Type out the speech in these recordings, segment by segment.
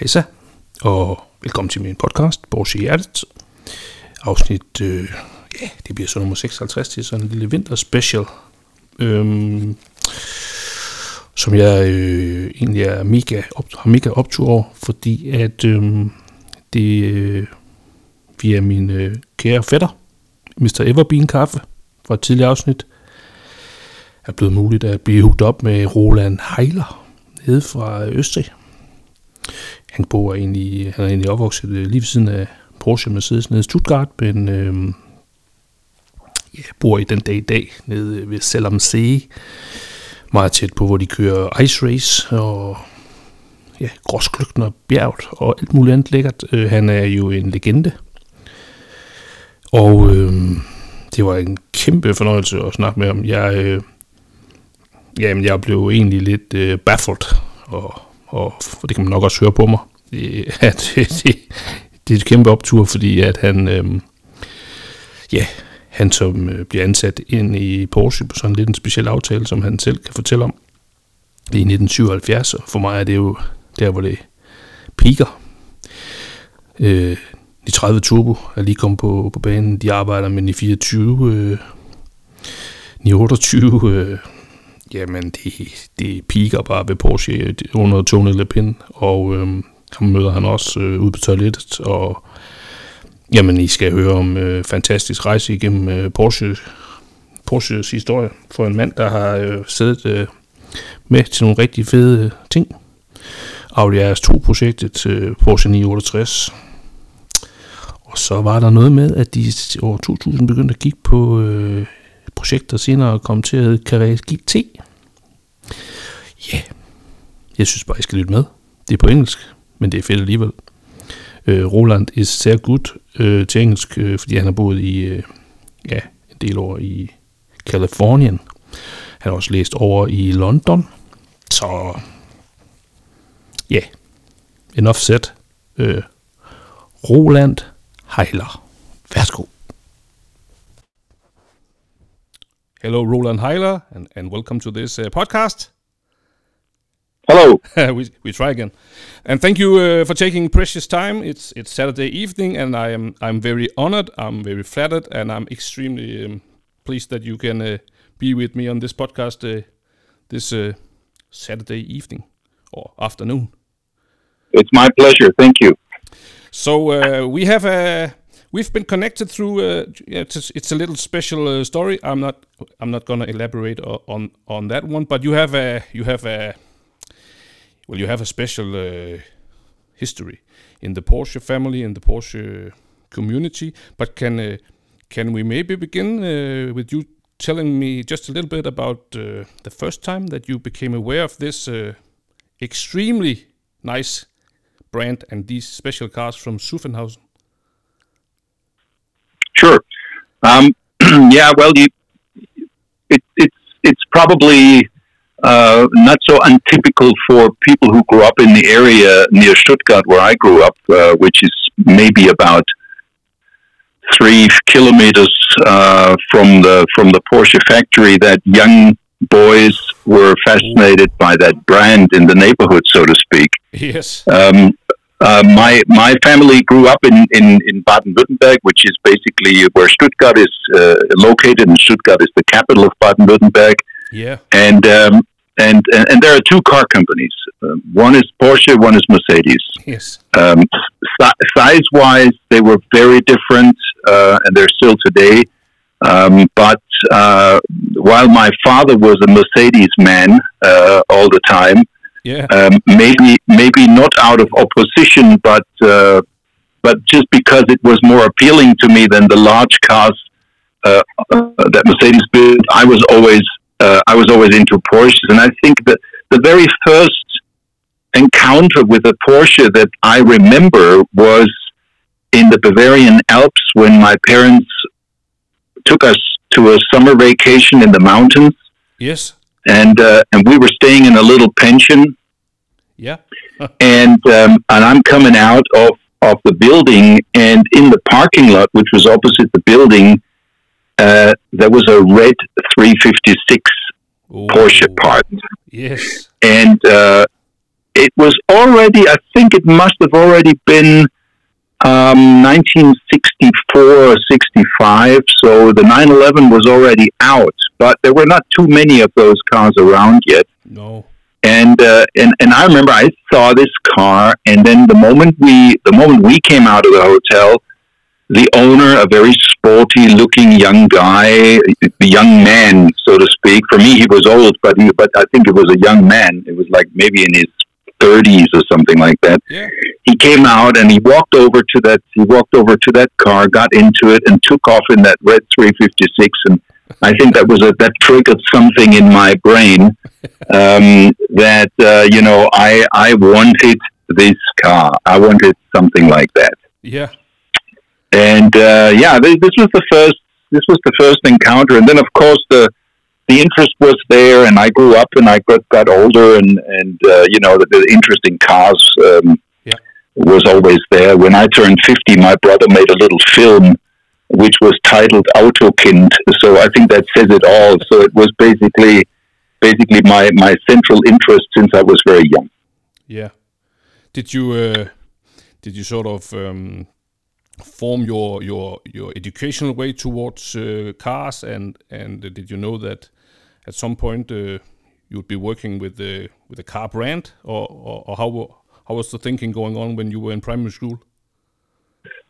Hejsa, og velkommen til min podcast, Borgs i Hjertet. Afsnit, øh, ja, det bliver så nummer 56 til sådan en lille vinterspecial, øhm, som jeg øh, egentlig er mega op, har mega optur over, fordi at øh, det øh, via min øh, kære fætter, Mr. Everbean Kaffe, fra et tidligere afsnit, er blevet muligt at blive hugt op med Roland Heiler, nede fra Østrig. Han bor egentlig, han er egentlig opvokset øh, lige ved siden af Porsche Mercedes nede i Stuttgart, men øh, ja, bor i den dag i dag nede øh, ved Selam See, meget tæt på, hvor de kører ice race og ja, gråskløgten bjerget og alt muligt andet lækkert. Øh, han er jo en legende. Og øh, det var en kæmpe fornøjelse at snakke med ham. Jeg, øh, jamen, jeg blev egentlig lidt øh, baffled, og, og for det kan man nok også høre på mig. Det, at det, det, det er et kæmpe optur, fordi at han, øh, ja, han som øh, bliver ansat ind i Porsche på sådan lidt en speciel aftale, som han selv kan fortælle om i 1977, og for mig er det jo der, hvor det piker. Øh, de 30 Turbo er lige kommet på, på banen. De arbejder med de 24, øh, 928, øh, jamen det, det piker bare ved Porsche øh, under Tony Le Pen, og øh, ham møder han også øh, ude på toilettet, og jamen I skal høre om øh, fantastisk rejse igennem øh, Porsche, Porsches historie for en mand, der har øh, siddet øh, med til nogle rigtig fede øh, ting. Audi RS2-projektet, øh, Porsche 968, og så var der noget med, at de år 2000 begyndte at kigge på øh, projekter senere kom til at hedde Carrera GT. Ja, yeah. jeg synes bare, I skal lytte med. Det er på engelsk, men det er fedt alligevel. Øh, Roland is sehr gut øh, til engelsk, øh, fordi han har boet i øh, ja, en del år i Kalifornien. Han har også læst over i London. Så ja, yeah. enough said. Øh, Roland Heiler. Værsgo. Hello, Roland Heiler, and, and welcome to this uh, podcast. Hello. we, we try again, and thank you uh, for taking precious time. It's it's Saturday evening, and I am I'm very honored. I'm very flattered, and I'm extremely um, pleased that you can uh, be with me on this podcast uh, this uh, Saturday evening or afternoon. It's my pleasure. Thank you. So uh, we have a we've been connected through. Uh, it's, it's a little special uh, story. I'm not I'm not gonna elaborate on on that one, but you have a you have a well you have a special uh, history in the Porsche family in the Porsche community. But can uh, can we maybe begin uh, with you telling me just a little bit about the first time that you became aware of this extremely nice brand and these special cars from Zuffenhausen? Sure. Um, yeah. Well, you, it, it's it's probably uh, not so untypical for people who grew up in the area near Stuttgart, where I grew up, uh, which is maybe about three kilometers uh, from the from the Porsche factory. That young boys were fascinated by that brand in the neighborhood, so to speak. Yes. Um, uh, my my family grew up in, in, in Baden-Württemberg, which is basically where Stuttgart is uh, located, and Stuttgart is the capital of Baden-Württemberg. Yeah. And um, and and there are two car companies. Uh, one is Porsche, one is Mercedes. Yes. Um, size-wise, they were very different, uh, and they're still today. Um, but uh, while my father was a Mercedes man uh, all the time, yeah. Um, maybe maybe not out of opposition, but uh, but just because it was more appealing to me than the large cars uh, that Mercedes built. I was always uh, I was always into Porsches, and I think that the very first encounter with a Porsche that I remember was in the Bavarian Alps when my parents took us to a summer vacation in the mountains. Yes and uh, and we were staying in a little pension. Yeah. and um, and I'm coming out of of the building, and in the parking lot, which was opposite the building, uh, there was a red 356 Porsche part. Yes. And uh, it was already, I think it must have already been um, 1964 or 65. So the 911 was already out, but there were not too many of those cars around yet. No. And, uh, and and I remember I saw this car, and then the moment we the moment we came out of the hotel, the owner, a very sporty looking young guy, young man, so to speak. For me, he was old, but he, but I think it was a young man. It was like maybe in his 30s or something like that. Yeah. He came out and he walked over to that. He walked over to that car, got into it, and took off in that red 356. And I think that was a that triggered something in my brain um, that uh, you know I I wanted this car. I wanted something like that. Yeah. And uh, yeah, this, this was the first. This was the first encounter, and then of course the the interest was there, and I grew up and I got, got older, and and uh, you know the, the interest in cars um, Yeah. was always there. When I turned fifty, my brother made a little film which was titled Autokind. So I think that says it all. So it was basically basically my my central interest since I was very young. Yeah. Did you uh, did you sort of um, form your your your educational way towards uh, cars and and uh, did you know that at some point uh, you would be working with the with a car brand or, or, or how how was the thinking going on when you were in primary school?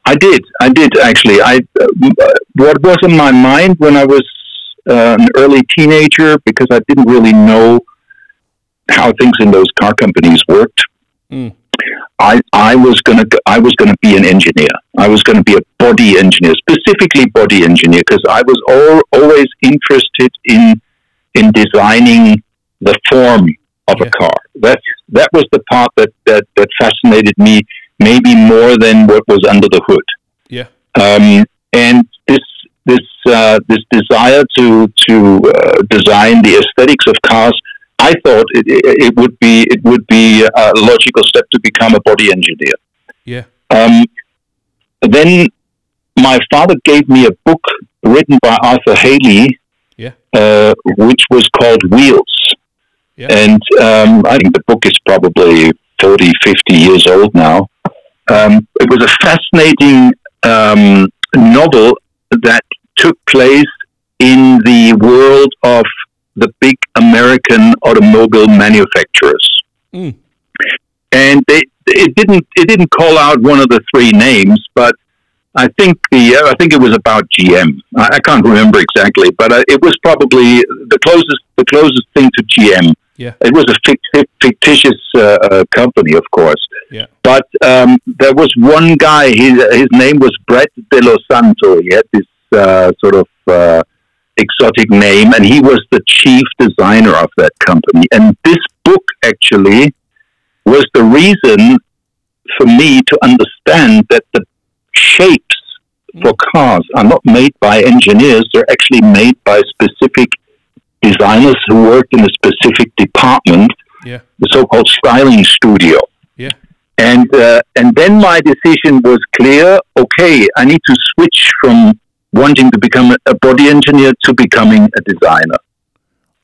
I did. I did actually. I uh, what was in my mind when I was uh, an early teenager because I didn't really know how things in those car companies worked. Mm. I I was gonna I was gonna be an engineer. I was gonna be a body engineer, specifically body engineer, because I was al- always interested in in designing the form of Yeah. a car. That that was the part that, that that fascinated me maybe more than what was under the hood. Yeah. Um, and this this uh, this desire to to uh, design the aesthetics of cars, I thought it, it, it would be it would be a logical step to become a body engineer. Yeah. Um, then my father gave me a book written by Arthur Hailey, Yeah. uh, which was called Wheels. Yeah. And um, I think the book is probably 40, 50 years old now. Um, it was a fascinating um, novel that took place in the world of the big American automobile manufacturers Mm. and they, it didn't it didn't call out one of the three names, but I think the uh, I think it was about GM. I, I can't remember exactly, but uh, it was probably the closest the closest thing to GM. Yeah. It was a fictitious uh, uh, company, of course. Yeah. But um, there was one guy. His his name was Brett DeLosanto. He had this uh, sort of uh, exotic name, and he was the chief designer of that company. And this book actually was the reason for me to understand that the shapes for cars are not made by engineers; they're actually made by specific designers who work in a specific department, Yeah. the so-called styling studio. Yeah. And uh, and then my decision was clear. Okay, I need to switch from wanting to become a- body engineer to becoming a designer.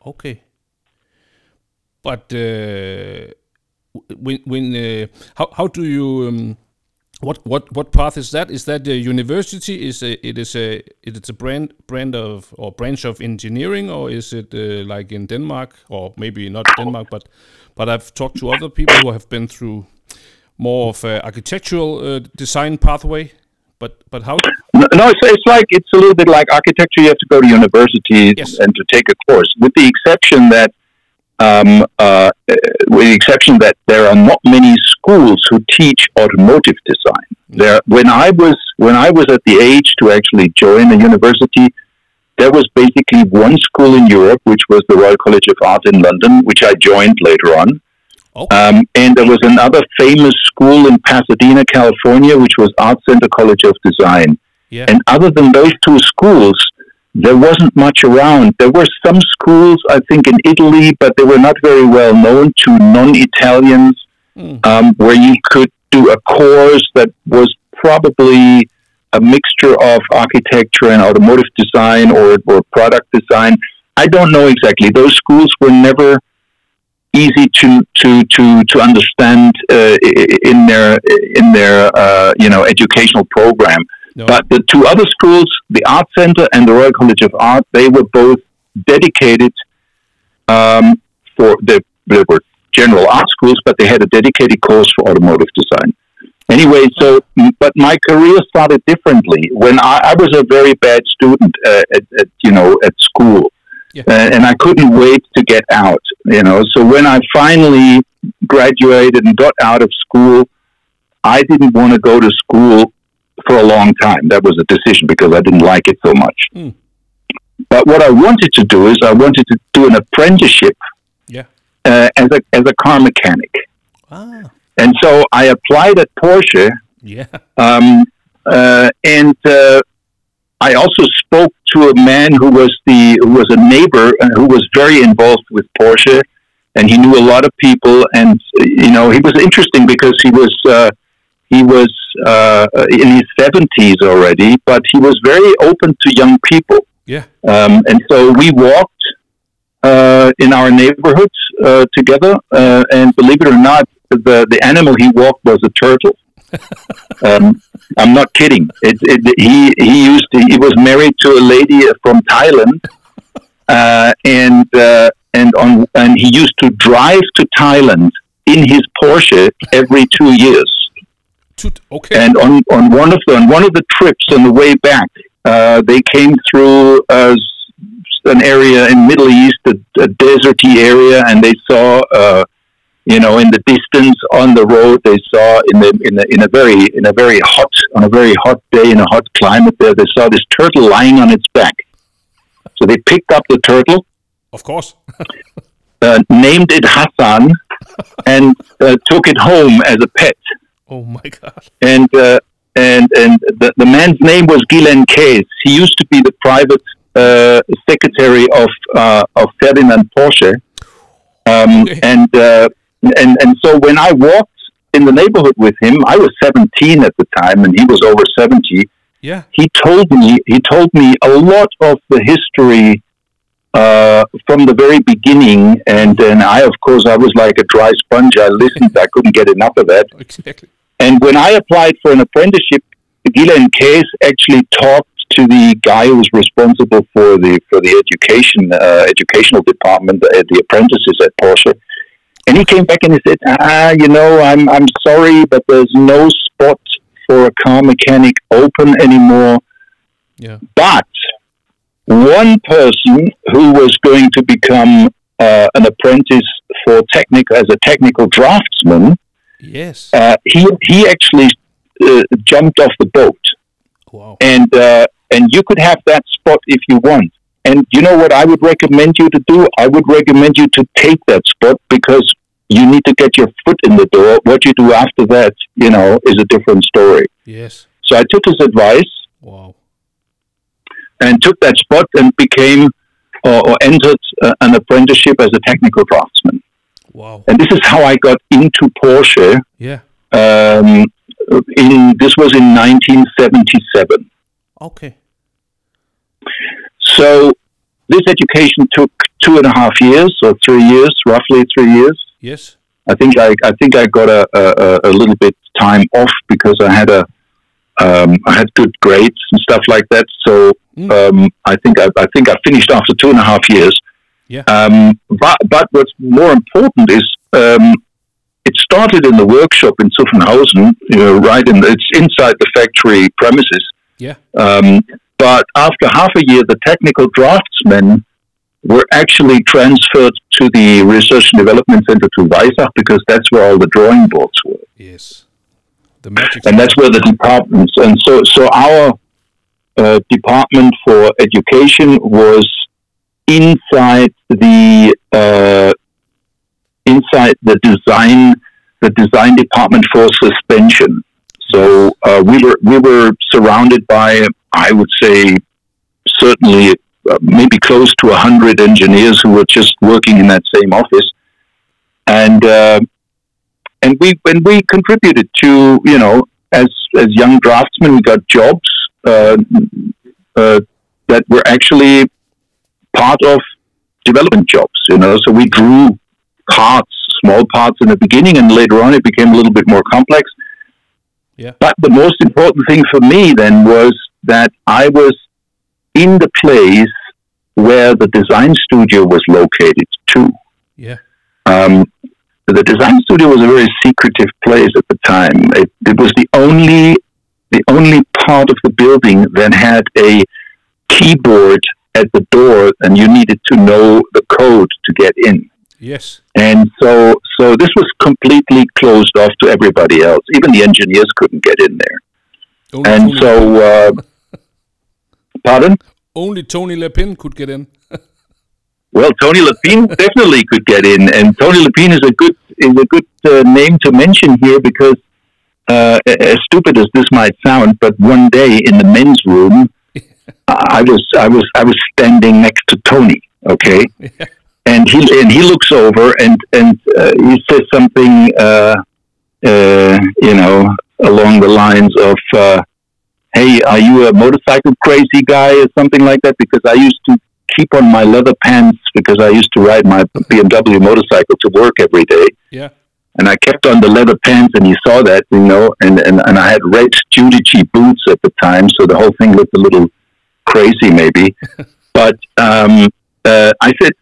Okay. But uh, when when uh, how how do you um, what what what path is that? Is that the university? Is a, it is a it is a brand brand of or branch of engineering, or is it uh, like in Denmark or maybe not Denmark, but but I've talked to other people who have been through more of architectural uh, design pathway. But but how? No, it's, it's like it's a little bit like architecture. You have to go to university Yes. and to take a course, with the exception that, um, uh, with the exception that there are not many schools who teach automotive design. There, when I was when I was at the age to actually join a university, there was basically one school in Europe, which was the Royal College of Art in London, which I joined later on. Okay. Um, and there was another famous school in Pasadena, California, which was Art Center College of Design. yeah. And other than those two schools, there wasn't much around. There were some schools, I think, in Italy, but they were not very well known to non-Italians, Mm. um, where you could do a course that was probably a mixture of architecture and automotive design or, or product design. I don't know exactly. Those schools were never easy to to to to understand uh, in their in their uh, you know educational program. No. But the two other schools, the Art Center and the Royal College of Art, they were both dedicated um, for the they were general art schools, but they had a dedicated course for automotive design. Anyway, so but my career started differently when I, I was a very bad student uh, at, at you know at school, Yeah. uh, and I couldn't wait to get out. You know, so when I finally graduated and got out of school, I didn't want to go to school for a long time. That was a decision because I didn't like it so much. Mm. But what I wanted to do is I wanted to do an apprenticeship Yeah. uh, as a as a car mechanic, Ah. and so I applied at Porsche, Yeah. um, uh, and uh, I also spoke to a man who was the who was a neighbor and who was very involved with Porsche, and he knew a lot of people, and you know he was interesting because he was. Uh, he was uh, in his 70s already, but he was very open to young people. Yeah. Um, and so we walked uh, in our neighborhoods uh, together, uh, and believe it or not, the the animal he walked was a turtle. Um, I'm not kidding. It, it, he he used to, he was married to a lady from Thailand, uh, and uh, and on and he used to drive to Thailand in his Porsche every two years. Okay. And on, on one of the on one of the trips on the way back, uh, they came through uh, an area in Middle East, a, a deserty area, and they saw, uh, you know, in the distance on the road, they saw in the in a, in a very in a very hot on a very hot day in a hot climate there, they saw this turtle lying on its back. So they picked up the turtle, of course. uh, named it Hassan, and uh, took it home as a pet. oh my God. and uh, and and the, the man's name was Ghislaine Kaes. He used to be the private uh, secretary of uh, of Ferdinand Porsche, um, Okay. and uh, and and so when I walked in the neighborhood with him, I was 17 at the time, and he was over 70. Yeah. He told me he told me a lot of the history uh, from the very beginning, and and I of course I was like a dry sponge. I listened, I couldn't get enough of that. Exactly. And when I applied for an apprenticeship, Ghislaine Kaes actually talked to the guy who was responsible for the for the education uh, educational department at the apprentices at Porsche. And he came back and he said, "Ah, you know, I'm I'm sorry, but there's no spot for a car mechanic open anymore. Yeah. But one person who was going to become uh, an apprentice for technic as a technical draftsman." Yes. uh, he he actually uh, jumped off the boat, Wow. and uh, and you could have that spot if you want. And you know what I would recommend you to do? I would recommend you to take that spot because you need to get your foot in the door. What you do after that, you know, is a different story. Yes. So I took his advice Wow. and took that spot and became or, or entered uh, an apprenticeship as a technical draftsman. Wow. And this is how I got into Porsche. Yeah. Um, in this was in 1977. Okay. So this education took two and a half years or three years, roughly three years. Yes. I think I, I think I got a, a, a little bit time off because I had a um, I had good grades and stuff like that. So Mm. um, I think I, I think I finished after two and a half years. Yeah. Um, but but what's more important is um, it started in the workshop in Zuffenhausen, you know, right in it's inside the factory premises. Yeah. Um, but after half a year, the technical draftsmen were actually transferred to the Research and Development Center to Weissach because that's where all the drawing boards were, Yes. The magic. and that's where the departments. And so, so our uh, department for education was inside the uh, inside the design the design department for suspension. So uh, we were we were surrounded by I would say certainly uh, maybe close to hundred engineers who were just working in that same office, and uh, and we when we contributed to you know as as young draftsmen we got jobs uh, uh, that were actually part of development jobs. You know, so we drew parts, small parts in the beginning, and later on it became a little bit more complex. Yeah. But the most important thing for me then was that I was in the place where the design studio was located too. Yeah. Um, the design studio was a very secretive place at the time. It, it was the only the only part of the building that had a keyboard at the door, and you needed to know the code to get in. Yes. And so, so this was completely closed off to everybody else. Even the engineers couldn't get in there. Only And Tony, so, uh, pardon? only Tony Lapine could get in. Well, Tony Lapine definitely could get in, and Tony Lapine is a good is a good uh, name to mention here because, uh, as stupid as this might sound, but one day in the men's room, I was I was I was standing next to Tony, okay, and he and he looks over and and uh, he says something, uh, uh, you know, along the lines of. Uh, Hey, are you a motorcycle crazy guy or something like that? Because I used to keep on my leather pants because I used to ride my BMW motorcycle to work every day. Yeah. And I kept on the leather pants, and he saw that, you know, and, and, and I had red Judici boots at the time, so the whole thing looked a little crazy, maybe. but um, uh, I said,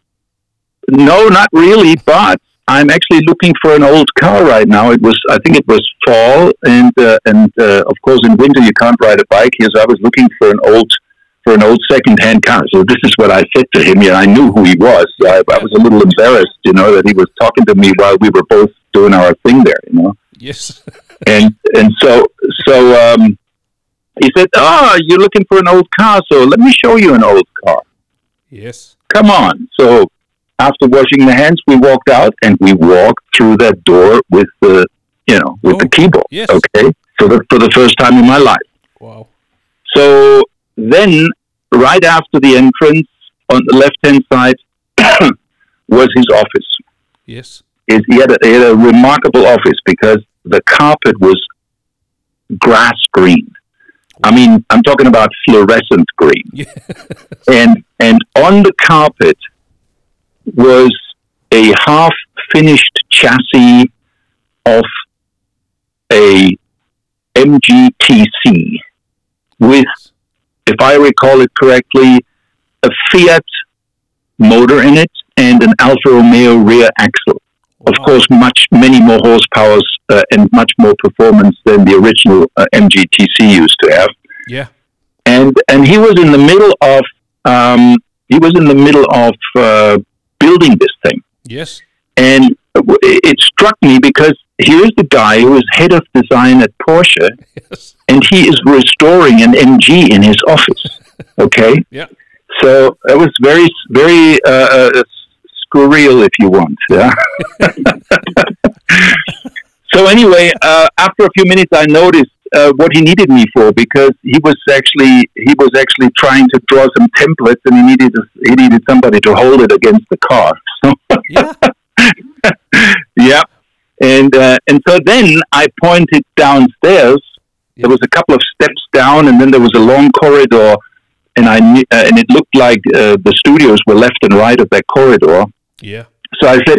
no, not really, but I'm actually looking for an old car right now. It was, I think it was fall, and uh, and uh, of course in winter you can't ride a bike here, so I was looking for an old for an old second-hand car. So this is what I said to him. Yeah, I knew who he was. I, I was a little embarrassed, you know, that he was talking to me while we were both doing our thing there, you know. Yes. And and so so um, he said, "Ah, you're looking for an old car, so let me show you an old car. yes. Come on." So after washing the hands, we walked out and we walked through that door with the you know with the Oh, keyboard. yes. Okay, for the for the first time in my life. Wow. So then, right after the entrance, on the left hand side, was his office. Yes. His, he, had a, he had a remarkable office because the carpet was grass green. I mean, I'm talking about fluorescent green. Yeah. And and on the carpet was a half finished chassis of a MGTC with if I recall it correctly, a Fiat motor in it and an Alfa Romeo rear axle. Of Wow. course, much many more horsepowers uh, and much more performance than the original uh, MGTC used to have. Yeah. And and he was in the middle of um, he was in the middle of uh, building this thing, Yes. and it struck me because here's the guy who is head of design at Porsche, Yes. and he is restoring an MG in his office. Okay, Yeah. so that was very, very uh, uh, surreal, if you want. Yeah. so anyway, uh, after a few minutes, I noticed uh, what he needed me for because he was actually he was actually trying to draw some templates, and he needed he needed somebody to hold it against the car. So Yeah. yeah. And uh, and so then I pointed downstairs. There was a couple of steps down, and then there was a long corridor, and I uh, and it looked like uh, the studios were left and right of that corridor. Yeah. So I said,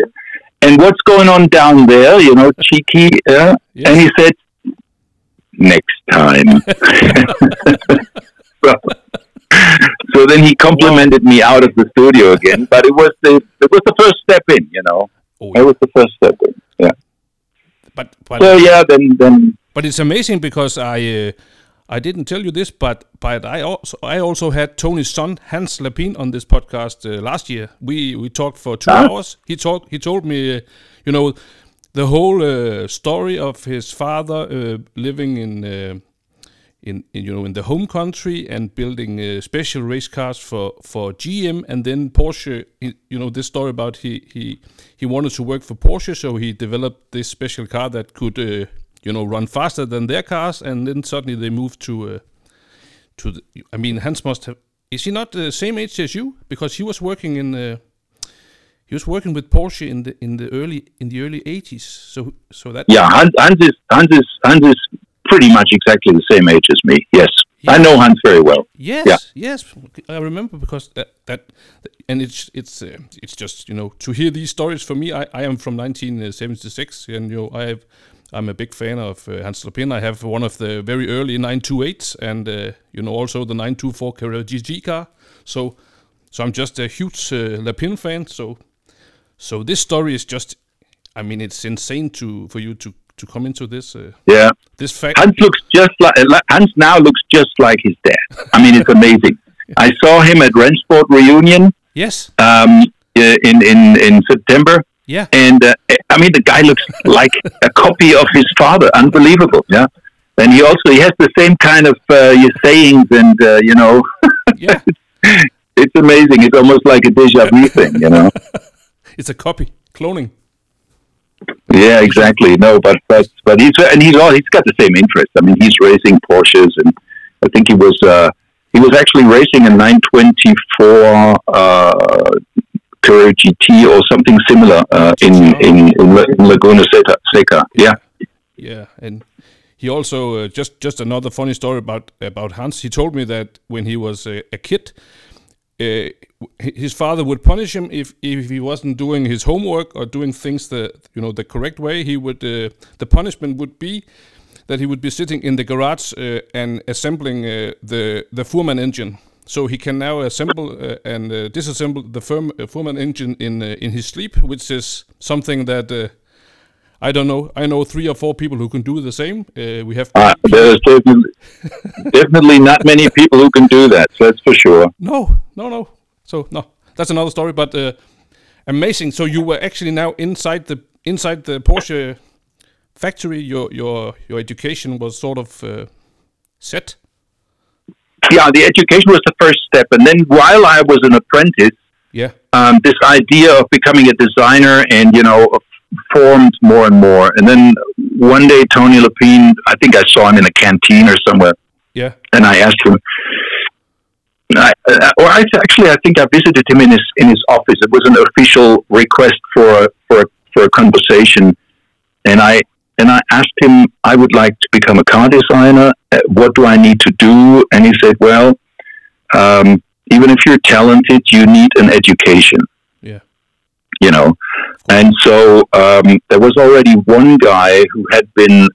"And what's going on down there?" You know, cheeky. Uh? And he said, "Next time." so, so then he complimented me out of the studio again, but it was the it was the first step in. You know, Oh, yeah. it was the first step in. Yeah. But but So yeah, then then But it's amazing because I uh, I didn't tell you this, but but I also I also had Tony's son Hans Lapine on this podcast uh, last year. We we talked for two Ah. hours. He talked. He told me, uh, you know, the whole uh, story of his father uh, living in. Uh, in, in you know in the home country and building uh, special race cars for for GM and then Porsche he- you know this story about he he he wanted to work for Porsche so he developed this special car that could uh, you know run faster than their cars and then suddenly they moved to uh, to the, I mean Hans must have is he not the same age as you because he was working in he was working with Porsche in the in the early in the early 80s so so that yeah, Hans, Hans is Hans is Hans is pretty much exactly the same age as me. Yes. I know Hans very well. Yes, Yeah. yes, I remember because that that, and it's it's uh, it's just you know to hear these stories for me. I, I am from 1976, and you know I have I'm a big fan of uh, Hans Lapine. I have one of the very early 928s, and uh, you know also the 924 Carrera GT car. So so I'm just a huge uh, Lapine fan. So so this story is just, I mean, it's insane to for you to to come into this uh, Yeah. this fact. Hans looks just like Hans now looks just like his dad. I mean, it's amazing. I saw him at Rennsport reunion yes, um, in in in September, yeah, and uh, I mean the guy looks like a copy of his father. Unbelievable, yeah. And he also he has the same kind of uh, your sayings, and uh, you know, yeah. it's amazing. It's almost like a deja vu thing, you know. It's a copy cloning. Yeah, exactly. No, but but but he's and he's all he's got the same interest. I mean, he's racing Porsches, and I think he was uh, he was actually racing a 924 uh, Carrera GT or something similar uh, in, in in Laguna Seca. Seca. Yeah, Yeah, and he also uh, just just another funny story about about Hans. He told me that when he was a, a kid, uh, his father would punish him if if he wasn't doing his homework or doing things the you know the correct way. He would uh, the punishment would be that he would be sitting in the garage uh, and assembling uh, the the Fuhrmann engine. So he can now assemble uh, and uh, disassemble the firm, uh, Fuhrmann engine in uh, in his sleep, which is something that uh, I don't know. I know three or four people who can do the same. Uh, we have there's definitely, definitely not many people who can do that. So that's for sure. no, no, no. So no, that's another story. But uh, amazing. So you were actually now inside the inside the Porsche factory. Your your your education was sort of uh, set. Yeah, the education was the first step, and then while I was an apprentice, Yeah, um, this idea of becoming a designer and you know formed more and more. And then one day, Tony Lapine, I think I saw him in a canteen or somewhere, yeah, and I asked him. I, uh, or I actually, I think I visited him in his in his office. It was an official request for a, for a, for a conversation, and I and I asked him, I would like to become a car designer. Uh, what do I need to do? And he said, Well, um, even if you're talented, you need an education yeah, you know. And so um, there was already one guy who had been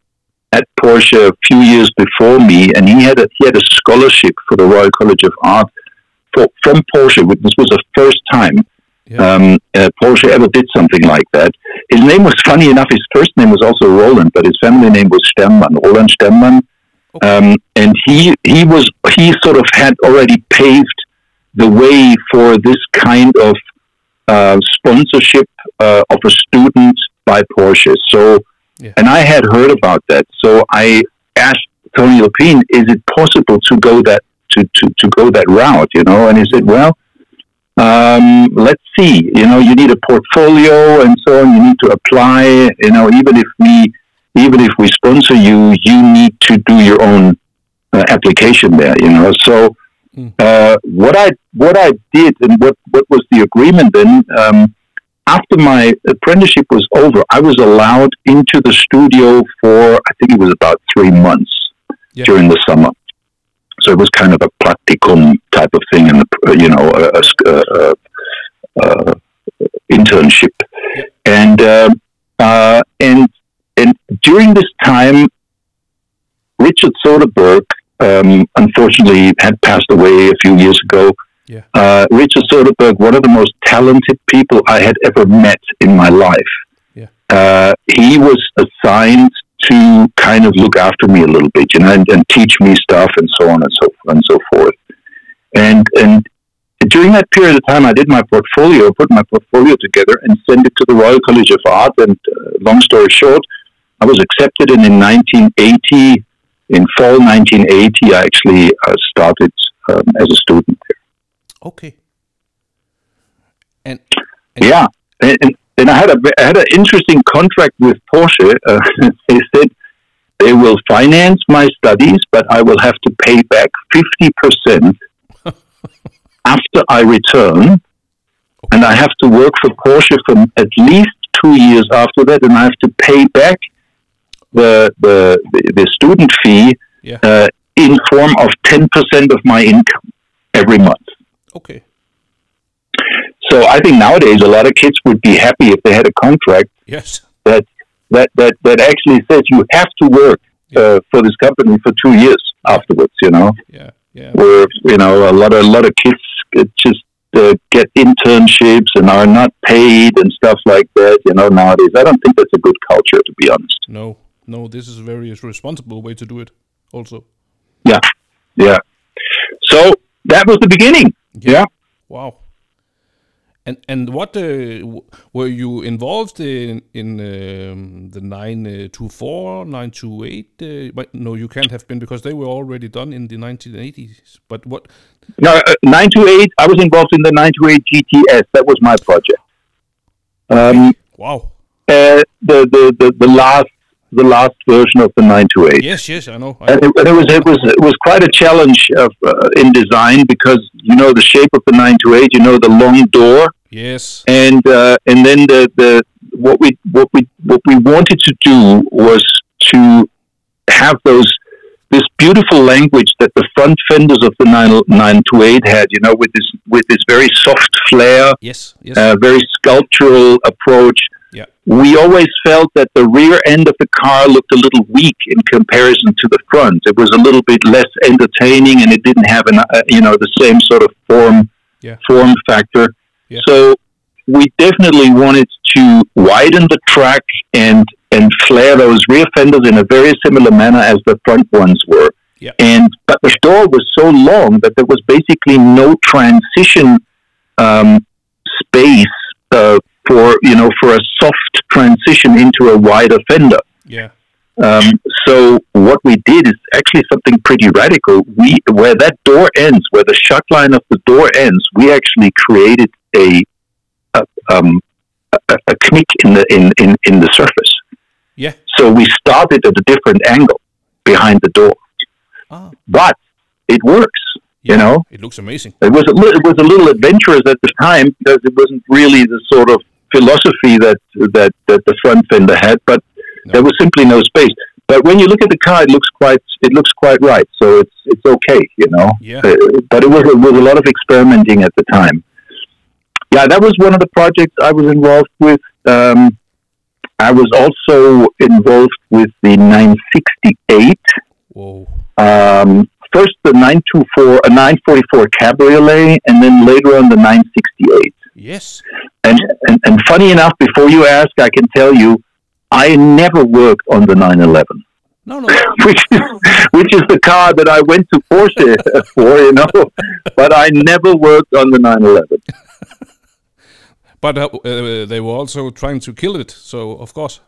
at Porsche a few years before me, and he had a, he had a scholarship for the Royal College of Art for, from Porsche. This was the first time yeah. um, uh, Porsche ever did something like that. His name was funny enough. His first name was also Roland, but his family name was Sternmann, Roland Sternmann. Um, and he he was he sort of had already paved the way for this kind of uh, sponsorship uh, of a student by Porsche. So, Yeah. and I had heard about that. So I asked Tony Lapine, "Is it possible to go that to, to, to go that route?" You know, and he said, "Well, um, let's see. You know, you need a portfolio and so on. You need to apply. You know, even if we even if we sponsor you, you need to do your own uh, application there. You know, so." Uh, what I what I did and what, what was the agreement then? Um, after my apprenticeship was over, I was allowed into the studio for I think it was about three months Yeah. during the summer. So it was kind of a practicum type of thing, and you know, a, a, a, a, a internship. And um uh, and and during this time, Richard Soderberg um, unfortunately had passed away a few years ago. Yeah. Uh, Richard Soderberg, one of the most talented people I had ever met in my life. Yeah. Uh, he was assigned to kind of look after me a little bit, you know, and, and teach me stuff and so on and so and so forth. And and during that period of time, I did my portfolio, put my portfolio together, and sent it to the Royal College of Art. And uh, long story short, I was accepted, and in 1980, in fall 1980, I actually uh, started um, as a student there. Okay. And, and Yeah, and, and, and I had a I had an interesting contract with Porsche. Uh, they said they will finance my studies, but I will have to pay back fifty percent after I return, and I have to work for Porsche for at least two years after that, and I have to pay back the the the, the student fee Yeah. uh, in form of 10% of my income every month. Okay. So I think nowadays a lot of kids would be happy if they had a contract Yes. that that that, that actually says you have to work uh, for this company for two years afterwards. You know, Yeah. Yeah. where you know a lot of a lot of kids just uh, get internships and are not paid and stuff like that. You know, nowadays I don't think that's a good culture to be honest. No. No. This is a very responsible way to do it. Also. Yeah, yeah. So that was the beginning. Yeah. Wow. And and what uh, were you involved in in um, the nine uh, two four nine two eight? Uh, but no, you can't have been because they were already done in the 1980s. But what? No, uh, 928, I was involved in the 928 GTS. That was my project. Um, Wow. uh, the, the, the, the last the last version of the 928. Yes, yes, I know. I And know. it, and it was it was it was quite a challenge of, uh, in design because you know the shape of the 928, you know the long door, Yes. and uh, and then the, the what we what we what we wanted to do was to have those this beautiful language that the front fenders of the 9, 928 had, you know, with this with this very soft flair, Yes. Yes. uh, very sculptural approach. Yeah. We always felt that the rear end of the car looked a little weak in comparison to the front. It was a little bit less entertaining, and it didn't have an, uh, you know, the same sort of form Yeah. form factor. Yeah. So we definitely wanted to widen the track and and flare those rear fenders in a very similar manner as the front ones were. Yeah. And but the door was so long that there was basically no transition um, space uh, for you know for a soft transition into a wider fender. Yeah. Um, so what we did is actually something pretty radical. We where that door ends, where the shock line of the door ends, we actually created a a, um, a, a knick in the in, in, in the surface. Yeah. So we started at a different angle behind the door, Ah. but it works. Yeah. You know, It looks amazing. it was a it was a little adventurous at the time because it wasn't really the sort of philosophy that that, that the front fender had, but No. there was simply no space. But when you look at the car, it looks quite it looks quite right. So it's it's okay, you know. Yeah. Uh, but it was it was a lot of experimenting at the time. Yeah, that was one of the projects I was involved with. Um, I was also involved with the 968 Whoa. um, first the 924, a 944 Cabriolet, and then later on the 968. Yes. And, and, and funny enough, before you ask, I can tell you, I never worked on the 911, No, no. which is, which is the car that I went to Porsche for, you know, but I never worked on the 911. But uh, uh, they were also trying to kill it. So of course.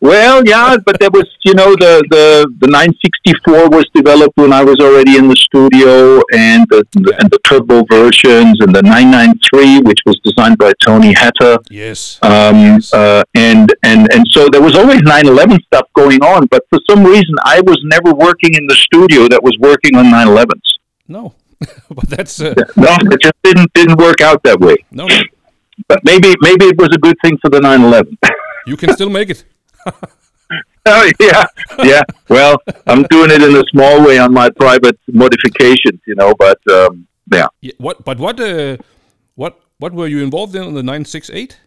Well, yeah, but there was, you know, the, the, the 964 was developed when I was already in the studio, and the, and the turbo versions, and the 993, which was designed by Tony Hatter. yes. Um, uh, and, and, and so there was always 911 stuff going on, but for some reason I was never working in the studio that was working on 911s. no. but that's uh, No, it just didn't, didn't work out that way. no, no. But maybe, maybe it was a good thing for the 911. You can still make it. Oh yeah, yeah. Well, I'm doing it in a small way on my private modifications, you know. But um, yeah, Yeah, what? But what? Uh, what? What were you involved in on the nine six eight?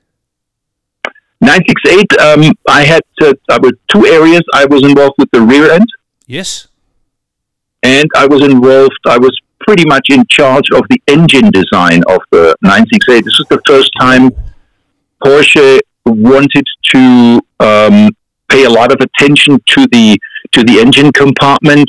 968. Um, I had uh, I was two areas. I was involved with the rear end, Yes. and I was involved. I was pretty much in charge of the engine design of the 968. This was the first time Porsche wanted to um, pay a lot of attention to the to the engine compartment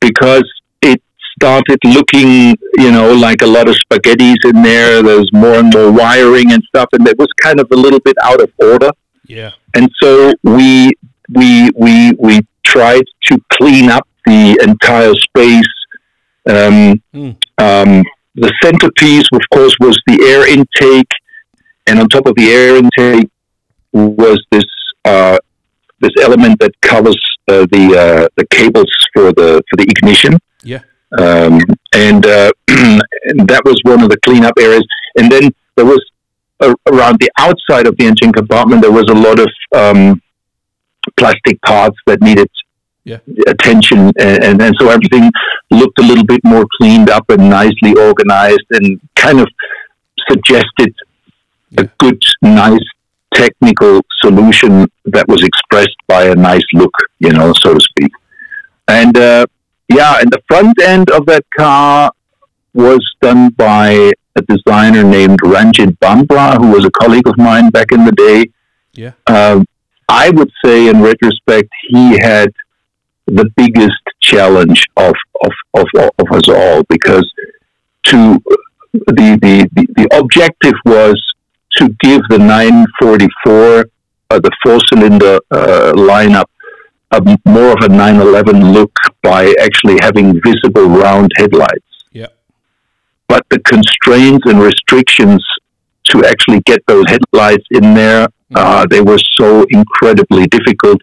because it started looking, you know, like a lot of spaghettis in there. There's more and more wiring and stuff, and it was kind of a little bit out of order. Yeah. And so we we we we tried to clean up the entire space. Um, Hmm. um, the centerpiece, of course, was the air intake, and on top of the air intake was this uh, this element that covers uh, the uh, the cables for the for the ignition. Yeah. Um, and, uh, and that was one of the cleanup areas. And then there was uh, around the outside of the engine compartment, there was a lot of um, plastic parts that needed Yeah. attention, and, and and so everything looked a little bit more cleaned up and nicely organized, and kind of suggested a good, nice technical solution that was expressed by a nice look, you know, so to speak. And uh, yeah, and the front end of that car was done by a designer named Ranjit Bambla, who was a colleague of mine back in the day. Yeah. Um, I would say, in retrospect, he had the biggest challenge of of, of, of us all because to the, the, the, the objective was to give the 944 uh, the four cylinder uh, lineup a more of a 911 look by actually having visible round headlights Yeah. but the constraints and restrictions to actually get those headlights in there, uh, they were so incredibly difficult.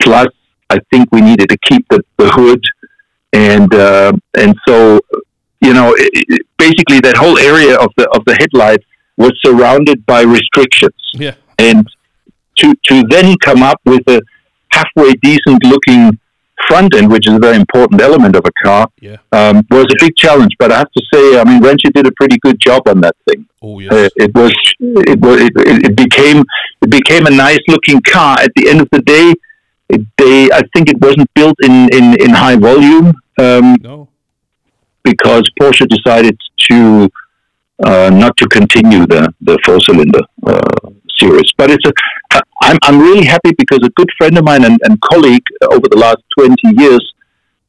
Plus, I think we needed to keep the, the hood, and uh, and so you know, it, basically that whole area of the of the headlight was surrounded by restrictions, Yeah. and to to then come up with a halfway decent looking front end, which is a very important element of a car, Yeah. um, was a big challenge. But I have to say, I mean, Renchi did a pretty good job on that thing. Oh yes. Uh, it was, it was, it, it it became, it became a nice looking car. At the end of the day, it, they, I think it wasn't built in in, in high volume um, no. because Porsche decided to uh, not to continue the the four cylinder uh, series. But it's a, I'm I'm really happy because a good friend of mine and, and colleague over the last twenty years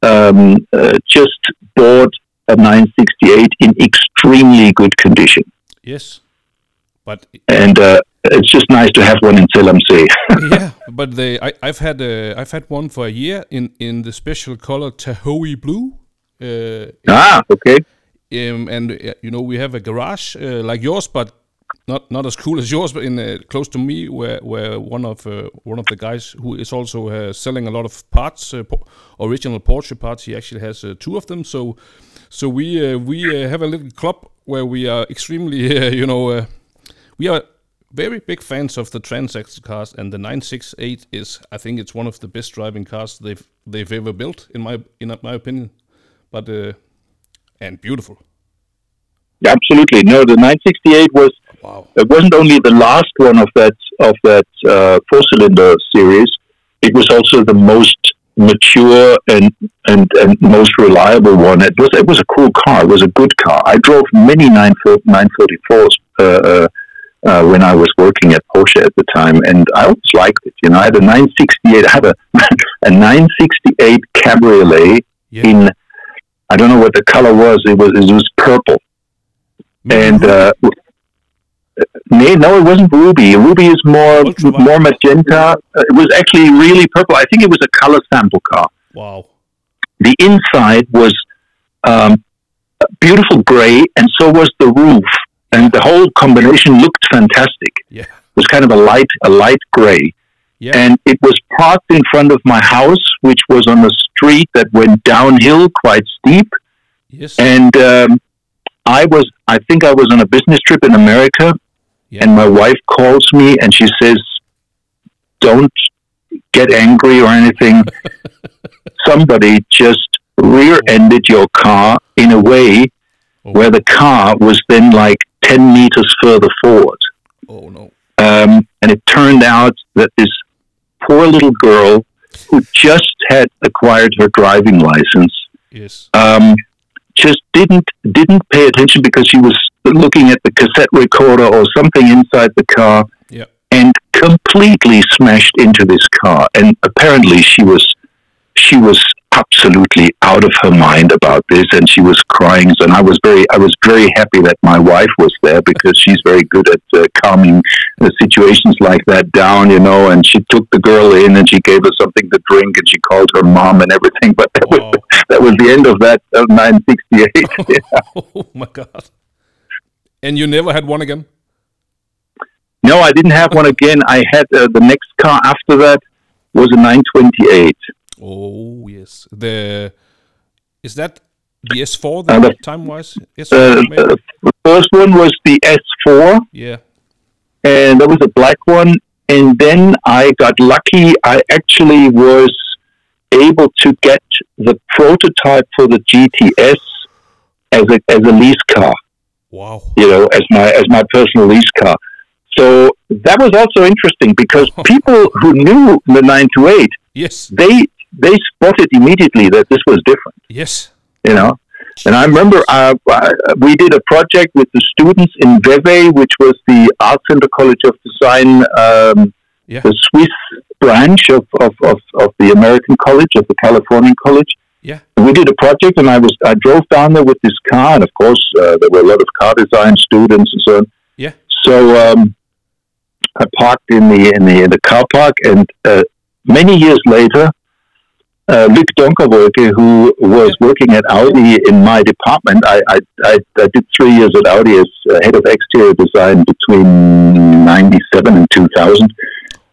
um, uh, just bought a 968 in extremely good condition, Yes. But and uh, it's just nice to have one in Zell am See. yeah, but they I, I've had uh, I've had one for a year in in the special color Tahoe blue. Uh, ah, okay. Um, and uh, you know we have a garage uh, like yours, but not not as cool as yours, but in uh, close to me, where where one of uh, one of the guys who is also uh, selling a lot of parts, po- original Porsche parts, he actually has two of them. So so we we have a little club where we are extremely you know we are very big fans of the Transaxle cars, and the 968 is I think it's one of the best driving cars they've they've ever built in my in my opinion, but and beautiful. Absolutely. No, the 968 was Wow. it wasn't only the last one of that of that uh, four cylinder series. It was also the most mature and, and and most reliable one. It was it was a cool car. It was a good car. I drove many 944s uh, uh, uh, when I was working at Porsche at the time, and I always liked it. You know, I had a 968. I had a a 968 Cabriolet Yeah. in I don't know what the color was. It was it was purple and uh, no, no, it wasn't ruby. Ruby is more more magenta. Uh, It was actually really purple. I think it was a color sample car. wow. The inside was um, beautiful gray, and so was the roof, and the whole combination looked fantastic. Yeah. It was kind of a light a light gray, Yeah. and it was parked in front of my house, which was on a street that went downhill quite steep. yes. And um, I was, I think I was on a business trip in America, Yeah. and my wife calls me and she says, "Don't get angry or anything. Somebody just rear-ended your car in a way Oh. where the car was then like ten meters further forward." oh no. Um, and it turned out that this poor little girl who just had acquired her driving license Yes. um, just didn't didn't pay attention because she was looking at the cassette recorder or something inside the car Yeah. and completely smashed into this car and apparently she was she was absolutely out of her mind about this and she was crying. And I was very I was very happy that my wife was there because she's very good at uh, calming uh, situations like that down you know. And she took the girl in and she gave her something to drink and she called her mom and everything. But that was that was the end of that of 968 oh my god. And you never had one again? no I didn't have one again. I had uh, the next car after that was a 928 Oh yes. The is that the S4 Uh, the- time wise? Yes. uh, the first one was the S4 yeah. and that was a black one. And then I got lucky. I actually was able to get the prototype for the GTS as a as a lease car. Wow. You know, as my as my personal lease car. So that was also interesting because people who knew the 928, Yes. they they spotted immediately that this was different. Yes. You know, and I remember uh, uh, we did a project with the students in Vevey, which was the Art Center College of Design, um, Yeah. the Swiss branch of, of, of, of the American College, of the Californian College. Yeah. We did a project, and I was I drove down there with this car, and of course uh, there were a lot of car design students and so on. Yeah. So um, I parked in the in the in the car park, and uh, many years later, uh, Luc Donkerwolke, who was working at Audi in my department, I, I, I, I did three years at Audi as uh, head of exterior design between '97 and 2000.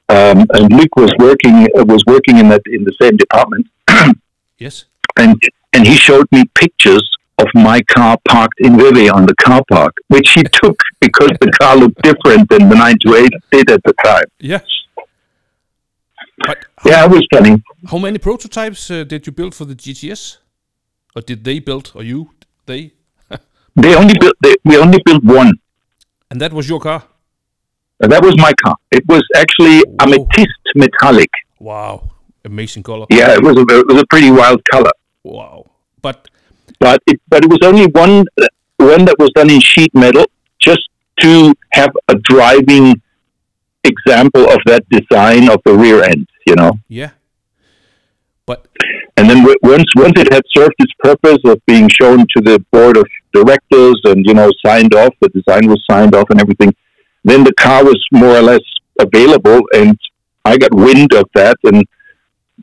Um, and Luc was working uh, was working in that in the same department, Yes. and and he showed me pictures of my car parked in Vevey on the car park, which he took because the car looked different than the 928 did at the time. Yeah. But how, Yeah, it was funny. how many prototypes uh, did you build for the GTS? Or did they build, or you, they? They only built they, we only built one. And that was your car? And that was my car. It was actually amethyst metallic. Wow. Amazing color. Yeah, it was a, it was a pretty wild color. Wow. But But it but it was only one uh, one that was done in sheet metal, just to have a driving example of that design of the rear end. You know. yeah. But And then once once it had served its purpose of being shown to the board of directors and you know signed off, the design was signed off and everything. Then the car was more or less available, and I got wind of that and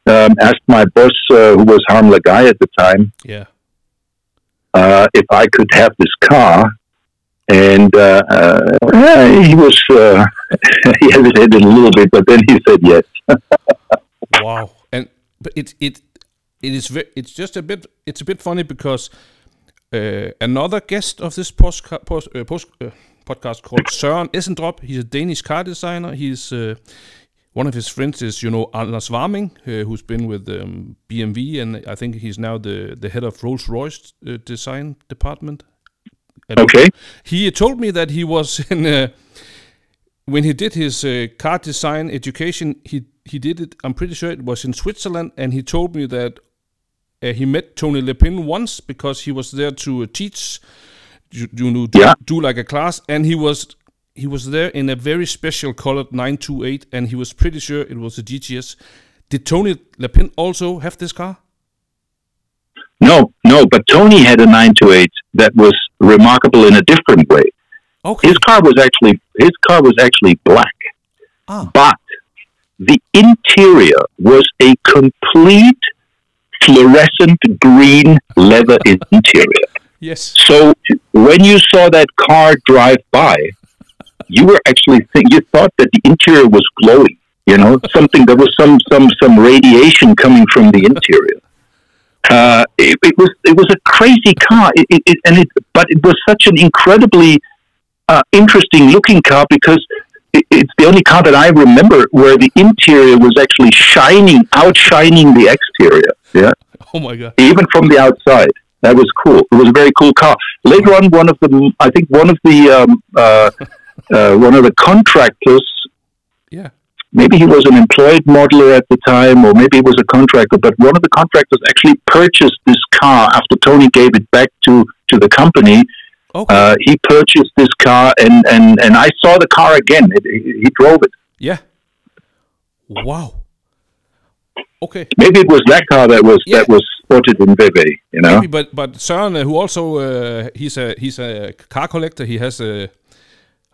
um, asked my boss, uh, who was Harm Lagaaij at the time, yeah. uh, if I could have this car. And uh, uh, he was uh, he hesitated a little bit, but then he said yes. wow and but it it it is ve- it's just a bit it's a bit funny because uh, another guest of this post, post, uh, post uh, podcast called Søren Essendrop he's a Danish car designer he's uh, one of his friends is you know Anders Warming uh, who's been with um, BMW and I think he's now the the head of Rolls Royce uh, design department And Okay. he told me that he was in uh, when he did his uh, car design education. He he did it. I'm pretty sure it was in Switzerland, and he told me that uh, he met Tony Lapine once because he was there to uh, teach, you, you know, do, Yeah. do like a class, and he was he was there in a very special colored 928, and he was pretty sure it was a GTS. Did Tony Lapine also have this car? No, no, but Tony had a 928 that was remarkable in a different way. Okay. His car was actually his car was actually black, ah, but the interior was a complete fluorescent green leather interior. yes. So when you saw that car drive by, you were actually think you thought that the interior was glowing. You know, something there was some some some radiation coming from the interior. Uh, it, it was it was a crazy car, it, it, it, and it but it was such an incredibly uh, interesting looking car because it's the only car that I remember where the interior was actually shining, outshining the exterior. Yeah Oh my god. even from the outside. That was cool. It was a very cool car. Later on, one of the, I think one of the, um, uh, uh, one of the contractors, Yeah. maybe he was an employed modeler at the time, or maybe he was a contractor, but one of the contractors actually purchased this car after Tony gave it back to, to the company. Okay. Uh, he purchased this car, and, and, and I saw the car again. It, he he drove it. Yeah. Wow. Okay. Maybe it was that car that was Yeah. that was spotted in Vevey. You know. Maybe, but but Søren, uh, who also uh, he's a he's a car collector. He has a,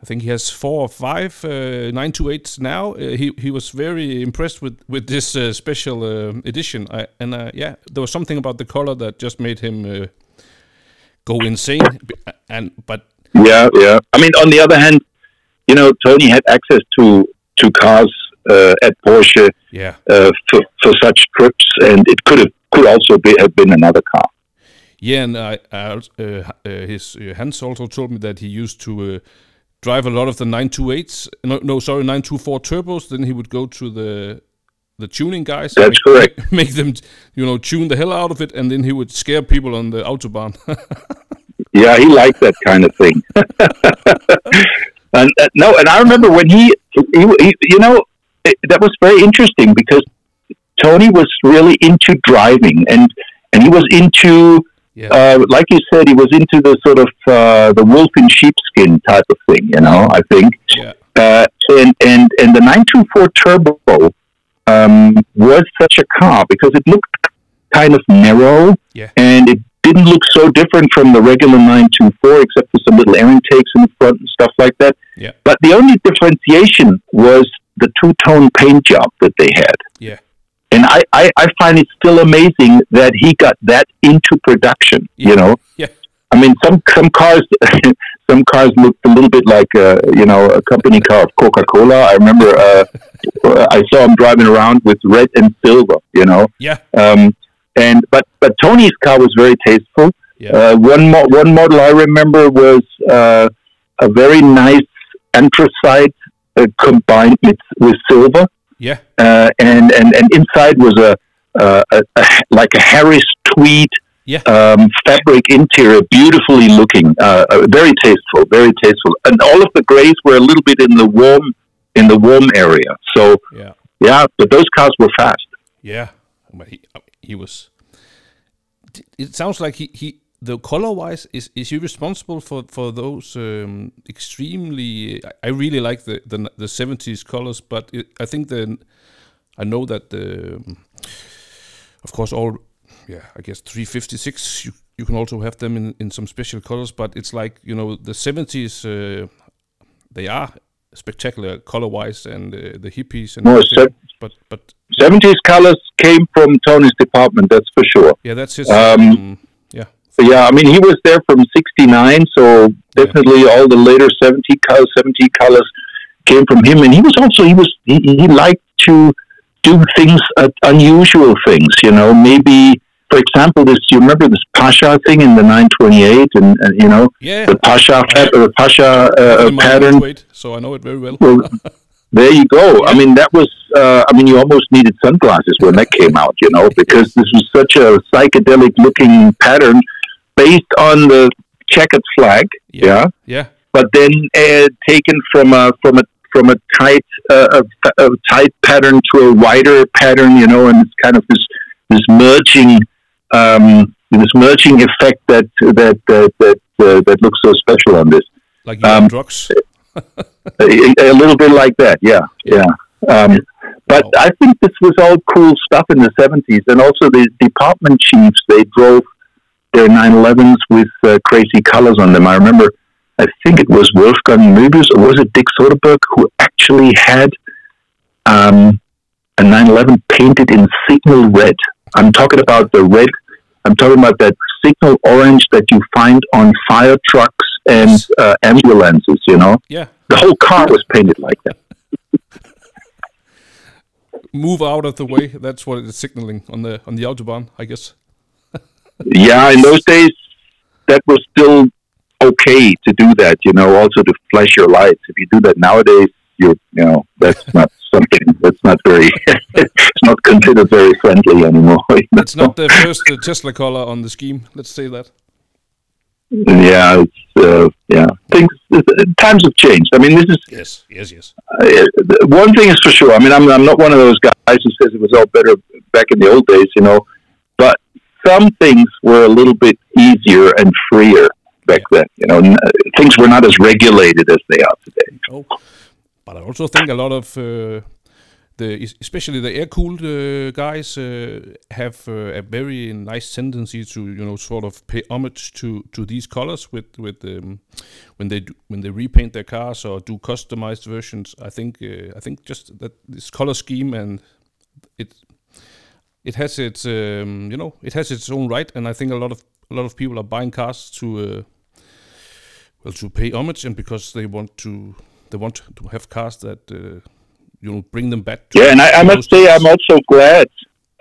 I think he has four or five uh, 928s now. Uh, he he was very impressed with with this uh, special uh, edition. I, and uh, yeah, there was something about the color that just made him uh, go insane. And but Yeah, yeah. I mean, on the other hand, you know, Tony had access to to cars uh, at Porsche yeah, uh, for for such trips, and it could have could also be, have been another car. yeah. And I, I uh, uh, his uh, Hans also told me that he used to. Uh, Drive a lot of the 928s, no, no, sorry, 924 turbos. Then he would go to the the tuning guys. That's make, correct. Make them, you know, tune the hell out of it, and then he would scare people on the autobahn. yeah, he liked that kind of thing. and uh, no, and I remember when he, he, he you know, it, that was very interesting because Tony was really into driving, and and he was into, Yeah. uh, like you said, he was into the sort of uh, the wolf in sheepskin type of thing. You know, I think. yeah, Uh, and and and the 924 Turbo um, was such a car because it looked kind of narrow Yeah. and it didn't look so different from the regular 924 except for some little air intakes in the front and stuff like that. yeah, But the only differentiation was the two-tone paint job that they had. yeah, And I, I, I find it still amazing that he got that into production. Yeah. You know, yeah, I mean, some some cars, some cars looked a little bit like uh, you know a company car of Coca Cola. I remember uh, I saw him driving around with red and silver. You know, yeah, um, and but but Tony's car was very tasteful. yeah, Uh, one mo- one model I remember was uh, a very nice anthracite uh, combined with with silver, yeah, uh, and and and inside was a, uh, a, a like a Harris tweed yeah, um, fabric interior, beautifully looking, uh, uh, very tasteful, very tasteful, and all of the grays were a little bit in the warm in the warm area. So yeah, yeah, but those cars were fast. yeah. But he, he was. It sounds like he, he the color wise is is he responsible for for those um, extremely? I- really like the the the seventies colors, but it, I think the I know that the of course all yeah I guess 356 you you can also have them in in some special colors, but it's like you know the seventies uh, they are spectacular color wise and uh, the hippies and No, everything. but but 70s colors came from Tony's department, that's for sure. yeah that's his Um, um, yeah yeah, I mean, he was there from '69, so definitely all the later '70 colors, '70 colors came from him. And he was also he was he, he liked to do things, uh, unusual things. You know, maybe for example, this you remember this Pasha thing in the 928, and, and you know yeah the Pasha uh, Pasha uh, pattern. weight, so I know it very well. Well, there you go. I mean, that was. Uh, I mean, you almost needed sunglasses when that came out, you know, because this was such a psychedelic-looking pattern based on the checkered flag. Yeah, yeah, but then uh, taken from a from a from a tight uh, a, a tight pattern to a wider pattern, you know, and it's kind of this this merging um, this merging effect that that that that, uh, that looks so special on this like Um, drugs. a, a little bit like that. Yeah, yeah. Um, but. I think this was all cool stuff in the seventies, and also the department chiefs they drove their 911s with uh, crazy colors on them. I remember, I think it was Wolfgang Möbius or was it Dick Soderberg who actually had um, a 911 painted in signal red. I'm talking about the red. I'm talking about that signal orange that you find on fire trucks and uh, ambulances. You know, Yeah, the whole car was painted like that. move out of the way. That's what it's signaling on the on the autobahn, I guess. Yeah, in those days, that was still okay to do that. You know, also to flash your lights. If you do that nowadays, you know that's not something that's not very. it's not considered very friendly anymore. you know? It's not the first uh, Tesla color on the scheme. Let's say that. Yeah, it's uh, yeah. Things times have changed. I mean, this is Yes, yes, yes. uh, one thing is for sure. I mean, I'm I'm not one of those guys who says it was all better back in the old days. You know, but some things were a little bit easier and freer back then. You know, n- things were not as regulated as they are today. Oh, but I also think a lot of uh, the, especially the air-cooled uh, guys, uh, have uh, a very nice tendency to, you know, sort of pay homage to, to these colors with with um, when they do, when they repaint their cars or do customized versions. I think uh, I think just that this color scheme and it it has its um, you know it has its own right, and I think a lot of a lot of people are buying cars to uh, well to pay homage and because they want to they want to have cars that uh, you know bring them back. To Yeah, and I, I must say. I'm also glad.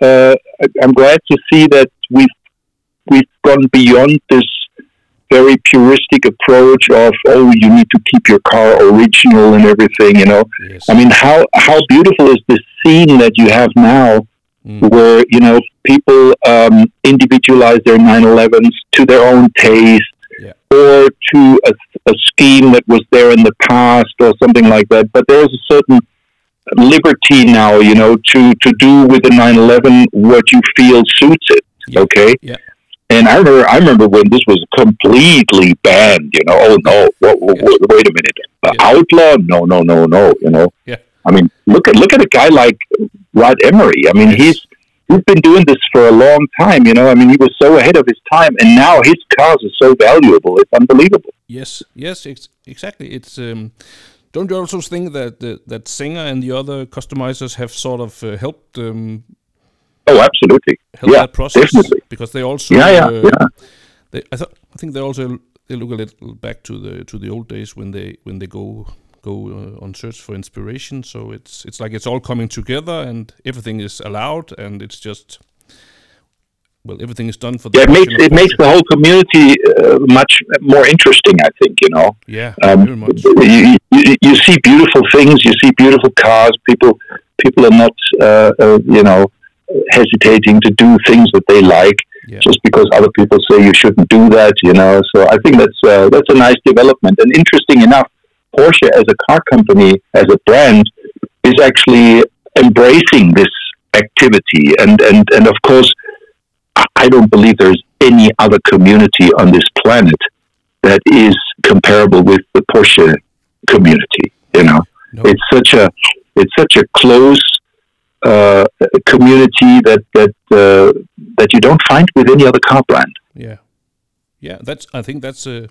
Uh, I'm glad to see that we've we've gone beyond this very puristic approach of oh you need to keep your car original and everything you know Yes. i mean how how beautiful is this scene that you have now Mm. where you know people um, individualize their 911s to their own taste Yeah. or to a, a scheme that was there in the past or something like that but there's a certain liberty now you know to to do with the 911 what you feel suits it Yeah. okay Yeah. and I remember, I remember when this was completely banned. You know, oh no, wait, wait, wait a minute, uh, Yeah. outlaw? No, no, no, no. You know, Yeah. I mean, look at look at a guy like Rod Emery. I mean, he's he's been doing this for a long time. You know, I mean, he was so ahead of his time, and now his cars are so valuable. It's unbelievable. Yes, yes, ex- exactly. It's um, don't you also think that the, that Singer and the other customizers have sort of uh, helped um, Oh, absolutely. helped Yeah, that process definitely. because they also Yeah, yeah, uh, yeah. They, I, th- I think they also they look a little back to the to the old days when they when they go go uh, on search for inspiration. So it's it's like it's all coming together and everything is allowed and it's just well everything is done for the Yeah, it makes it makes the whole community uh, much more interesting. I think you know. yeah Um, very much you, you, you see beautiful things. You see beautiful cars. People people are not uh, uh, you know hesitating to do things that they like yeah just because other people say you shouldn't do that. You know, so I think that's uh, that's a nice development. And interesting enough, Porsche as a car company, as a brand, is actually embracing this activity. And and and of course, I- don't believe there's any other community on this planet that is comparable with the Porsche community. You know, no, it's such a it's such a close uh, community that that uh, that you don't find with any other car brand. yeah yeah that's I think that's uh,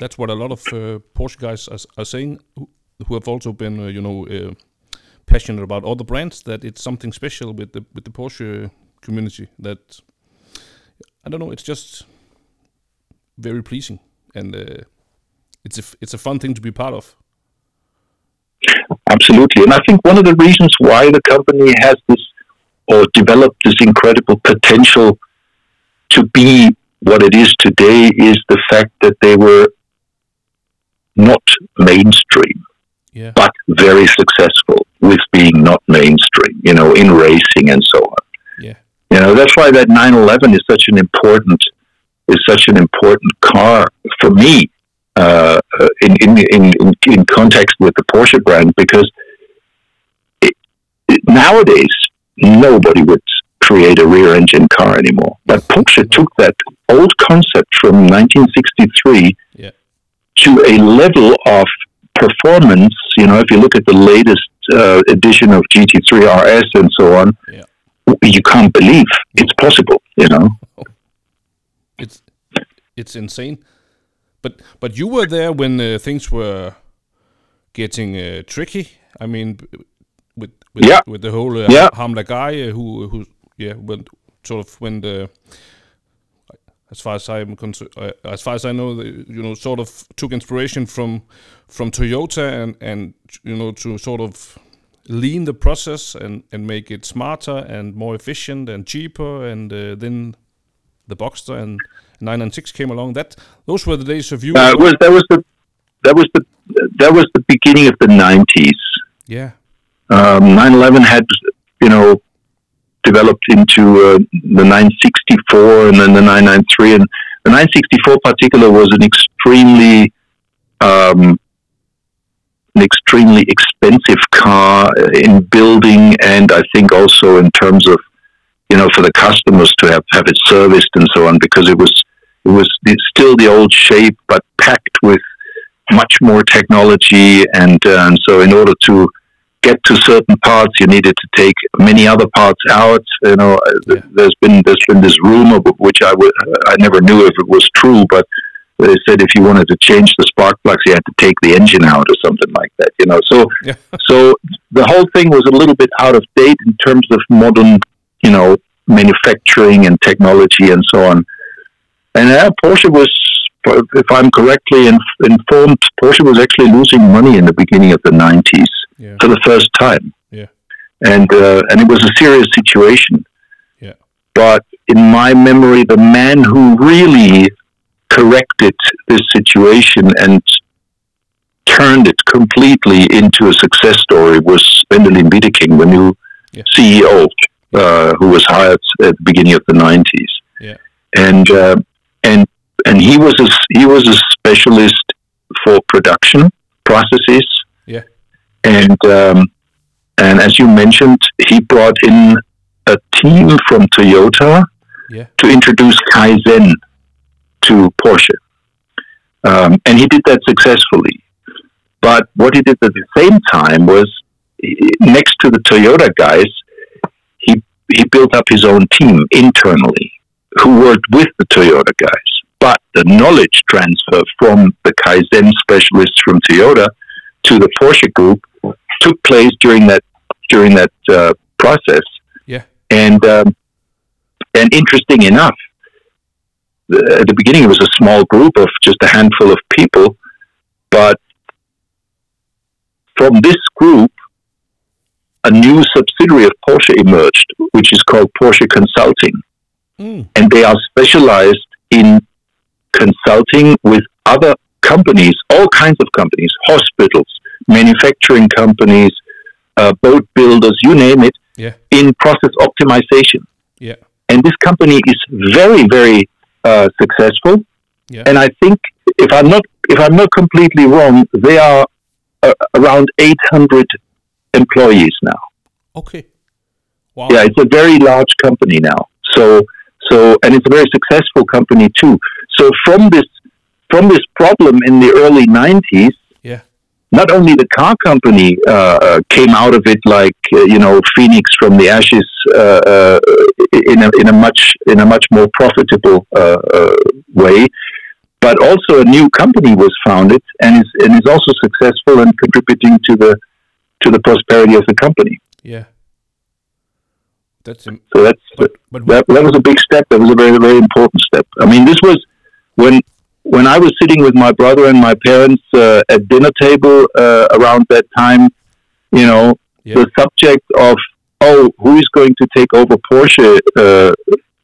that's what a lot of uh, Porsche guys are, are saying who, who have also been uh, you know uh, passionate about other brands that it's something special with the with the Porsche community that I don't know it's just very pleasing and uh, it's a it's a fun thing to be part of. Absolutely, and I think one of the reasons why the company has this or developed this incredible potential to be what it is today is the fact that they were not mainstream. yeah but very successful with being not mainstream, you know, in racing and so on. yeah You know, that's why that 911 is such an important is such an important car for me uh, uh, in, in, in, in, in context with the Porsche brand because it, it, nowadays nobody would create a rear engine car anymore. But Porsche took that old concept from 1963 yeah to a level of performance. You know, if you look at the latest uh, edition of GT3 RS and so on, Yeah. you can't believe it's possible. You know, it's it's insane. But but you were there when uh, things were getting uh, tricky. I mean, with with, Yeah. with the whole uh, Yeah. Hamla guy uh, who who yeah went sort of when the as far as I'm concerned, uh, as far as I know, they, you know, sort of took inspiration from from Toyota and and you know to sort of lean the process and and make it smarter and more efficient and cheaper and uh, then the Boxster and nine and six came along. That those were the days of you. uh, it was that was the that was the that was the beginning of the '90s. yeah, Um, 911 had you know developed into uh, the 964 and then the 993 and the 964 particular was an extremely um, an extremely expensive car in building and I think also in terms of you know for the customers to have have it serviced and so on because it was it was it's still the old shape but packed with much more technology and, uh, and so in order to get to certain parts, you needed to take many other parts out. You know, uh, Yeah. there's been there's been this rumor, which I w- I never knew if it was true, but they said if you wanted to change the spark plugs, you had to take the engine out or something like that. You know, so yeah, so the whole thing was a little bit out of date in terms of modern, you know, manufacturing and technology and so on. And uh, Porsche was, if I'm correctly inf- informed, Porsche was actually losing money in the beginning of the 90s yeah, for the first time, yeah, and uh, and it was a serious situation. yeah, But in my memory, the man who really corrected this situation and turned it completely into a success story was Wendelin Wiedeking, the new Yeah. CEO, uh, who was hired at the beginning of the 90s. Yeah. And, uh, and, and he was a, he was a specialist for production processes. Yeah. And, um, and as you mentioned, he brought in a team from Toyota Yeah. to introduce Kaizen to Porsche. Um, and he did that successfully. But what he did at the same time was, next to the Toyota guys, he, he built up his own team internally who worked with the Toyota guys. But the knowledge transfer from the Kaizen specialists from Toyota to the Porsche group took place during that during that uh, process. Yeah. And um, and interesting enough, the- at the beginning it was a small group of just a handful of people, but from this group, a new subsidiary of Porsche emerged, which is called Porsche Consulting, Mm. and they are specialized in consulting with other companies, all kinds of companies, hospitals, manufacturing companies, uh, boat builders, you name it, Yeah. in process optimization Yeah. and this company is very very uh, successful Yeah. and i think if i'm not if i'm not completely wrong they are uh, around 800 employees now Okay. Wow. yeah it's a very large company now so so and it's a very successful company too so from this from this problem in the early 90s Yeah. Not only the car company uh, uh, came out of it like uh, you know phoenix from the ashes uh, uh, in a in a much in a much more profitable uh, uh, way, but also a new company was founded and is and is also successful and contributing to the to the prosperity of the company. Yeah. That's im- So that's but but that, that was a big step. That was a very very important step. I mean, this was when when I was sitting with my brother and my parents uh, at dinner table uh, around that time. You know, the subject of oh, who is going to take over Porsche? Uh,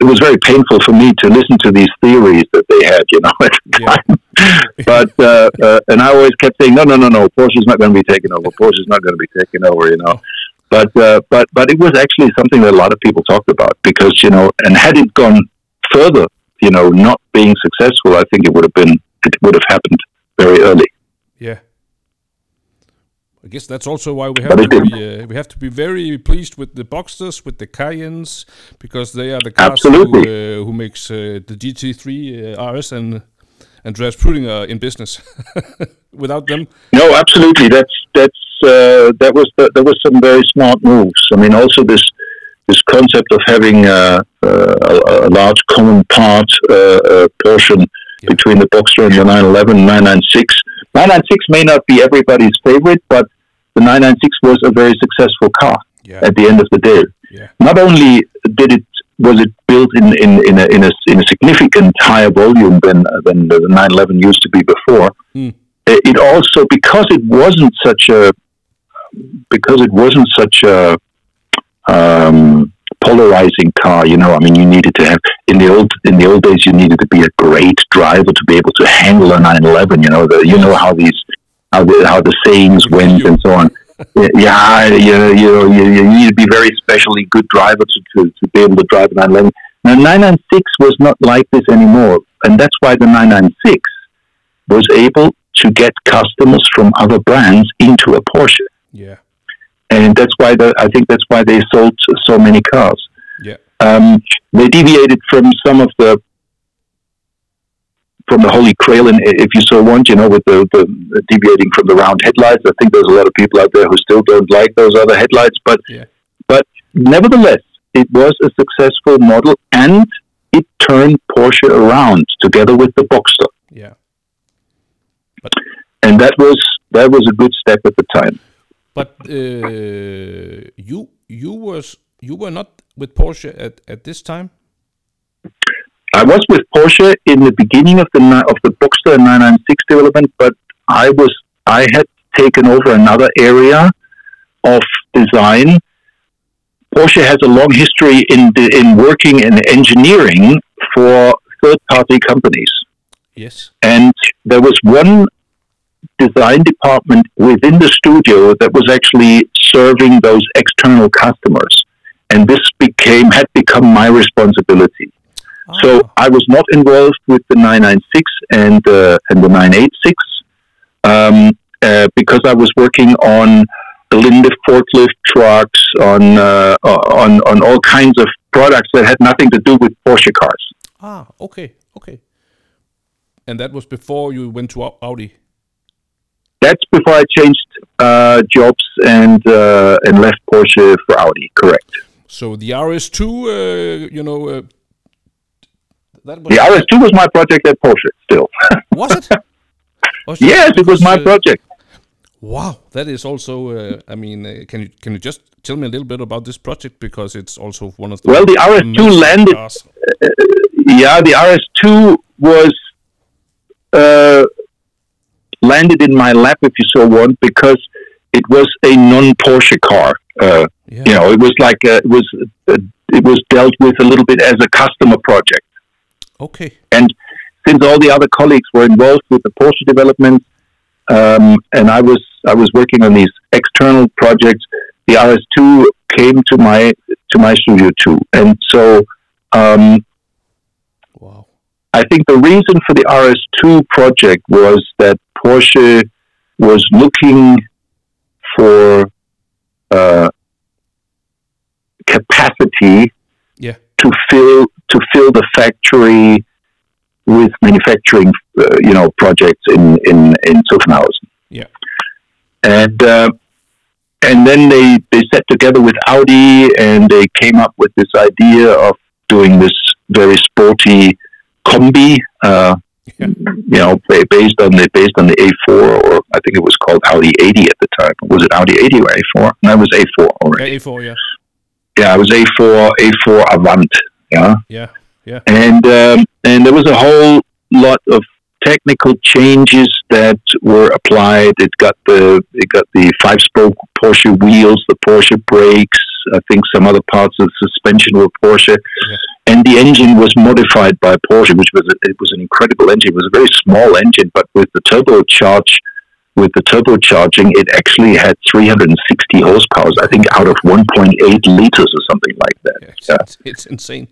it was very painful for me to listen to these theories that they had. You know, at the Yeah. time. but uh, uh, and I always kept saying, no, no, no, no, Porsche's not going to be taken over. Porsche's not going to be taken over. You know. But uh, but but it was actually something that a lot of people talked about because you know, and had it gone further, you know, not being successful, I think it would have been it would have happened very early. Yeah. I guess that's also why we have to be uh, we have to be very pleased with the Boxsters, with the Cayennes, because they are the cars who, uh, who makes uh, the GT3 uh, RS and Andreas Preuninger in business. Without them, No, absolutely. That's that's uh, that was the, that was some very smart moves. I mean, also this this concept of having uh, uh, a, a large common part uh, uh, portion Yeah. between the Boxster and the 911, 996. 996 may not be everybody's favorite, but the 996 was a very successful car yeah, at the end of the day. yeah, Not only did it was it built in in, in, a, in a in a significant higher volume than than the 911 used to be before. It it also because it wasn't such a because it wasn't such a um, polarizing car. You know, I mean, you needed to have in the old in the old days you needed to be a great driver to be able to handle a 911. You know, the, you know how these how the how the sayings went and so on. Yeah, you know, you, know, you, you need to be very specially good driver to, to, to be able to drive a 911. Now, 996 was not like this anymore, and that's why the 996 was able to get customers from other brands into a Porsche, yeah, and that's why the, I think that's why they sold so many cars. yeah, Um, they deviated from some of the from the Holy Grail, and if you so want, you know, with the, the deviating from the round headlights. I think there's a lot of people out there who still don't like those other headlights, but Yeah. but nevertheless, it was a successful model, and it turned Porsche around together with the Boxster, yeah. and that was that was a good step at the time. But uh, you you was you were not with Porsche at, at this time. I was with Porsche in the beginning of the of the Boxster 996 development, but I was I had taken over another area of design. Porsche has a long history in the, in working in engineering for third party companies. Yes. and there was one design department within the studio that was actually serving those external customers and this became had become my responsibility so Ah, i was not involved with the 996 and uh, and the 986 um, uh, because i was working on the Linde forklift trucks on uh, on on all kinds of products that had nothing to do with Porsche cars. ah, okay, okay. And that was before you went to Audi. That's before I changed uh, jobs and uh, and left Porsche for Audi. Correct. So the RS2, uh, you know, uh, that was The RS2 was my project at Porsche. Still, Was it? Was yes, it was my uh, project. Wow, that is also. Uh, I mean, uh, can you can you just tell me a little bit about this project because it's also one of the Well, the RS2 landed- cars. Yeah, the RS2 was uh, landed in my lap, if you so want, because it was a non-Porsche car. Uh, Yeah. you know, it was like uh, it was uh, it was dealt with a little bit as a customer project. Okay. And since all the other colleagues were involved with the Porsche development, um, and I was I was working on these external projects, the RS2 came to my to my studio too. And so um. I think the reason for the RS2 project was that Porsche was looking for uh, capacity Yeah. to fill to fill the factory with manufacturing, uh, you know, projects in in in Zuffenhausen. Yeah. And uh, and then they they sat together with Audi and they came up with this idea of doing this very sporty combi. Uh, Yeah. You know, based on the based on the A4, or I think it was called Audi 80 at the time. Was it Audi 80 or A4? No, it was A4 already. Yeah, A4. Yeah. Yeah, it was A4 A4 Avant. Yeah, Yeah. Yeah. and um, and there was a whole lot of technical changes that were applied. It got the it got the five spoke Porsche wheels, the Porsche brakes. I think some other parts of the suspension were Porsche, and the engine was modified by Porsche, which was a, it was an incredible engine. It was a very small engine, but with the turbocharge. With the turbocharging, it actually had 360 horsepower. I think out of 1.8 liters or something like that. yeah. It's, Yeah It's, it's insane.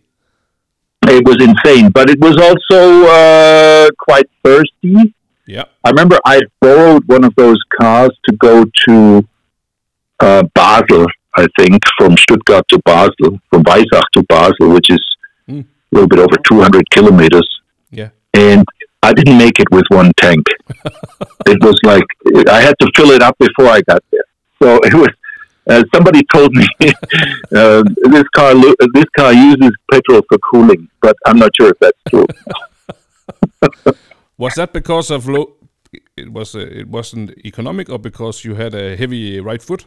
it was insane, but it was also uh, quite thirsty. Yeah. I remember I borrowed one of those cars to go to uh, Basel, I think, from Stuttgart to Basel, from Weissach to Basel, which is Mm. a little bit over 200 kilometers. Yeah. And I didn't make it with one tank. it was like I had to fill it up before I got there. So it was. Uh, somebody told me uh, this car lo- this car uses petrol for cooling, but I'm not sure if that's true. Was that because of low? It was. Uh, it wasn't economic, or because you had a heavy right foot.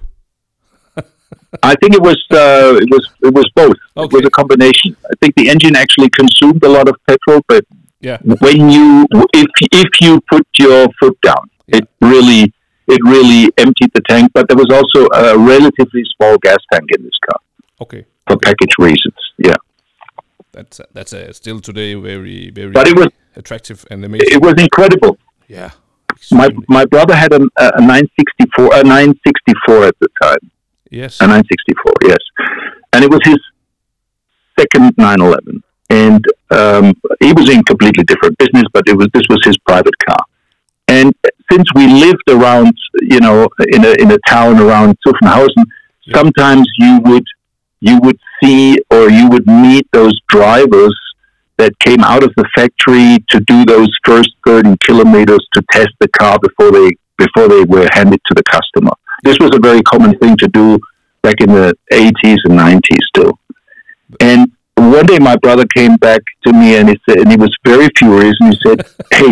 I think it was uh, it was it was both. It was a combination. I think the engine actually consumed a lot of petrol, but Yeah. when you if if you put your foot down, it really it really emptied the tank. But there was also a relatively small gas tank in this car Okay. for package reasons. Yeah, That's uh, that's uh, still today very very. But it was- attractive and amazing. it was incredible. yeah. My my brother had a, a 964 a 964 at the time. Yes. A 964, yes. And it was his second 911. And um, he was in completely different business, but it was this was his private car. And since we lived around, you know, in a in a town around Zuffenhausen, sometimes you would you would see or you would meet those drivers that came out of the factory to do those first 30 kilometers to test the car before they before they were handed to the customer. This was a very common thing to do back in the 80s and 90s still. And one day my brother came back to me and he said, and he was very furious and he said, Hey,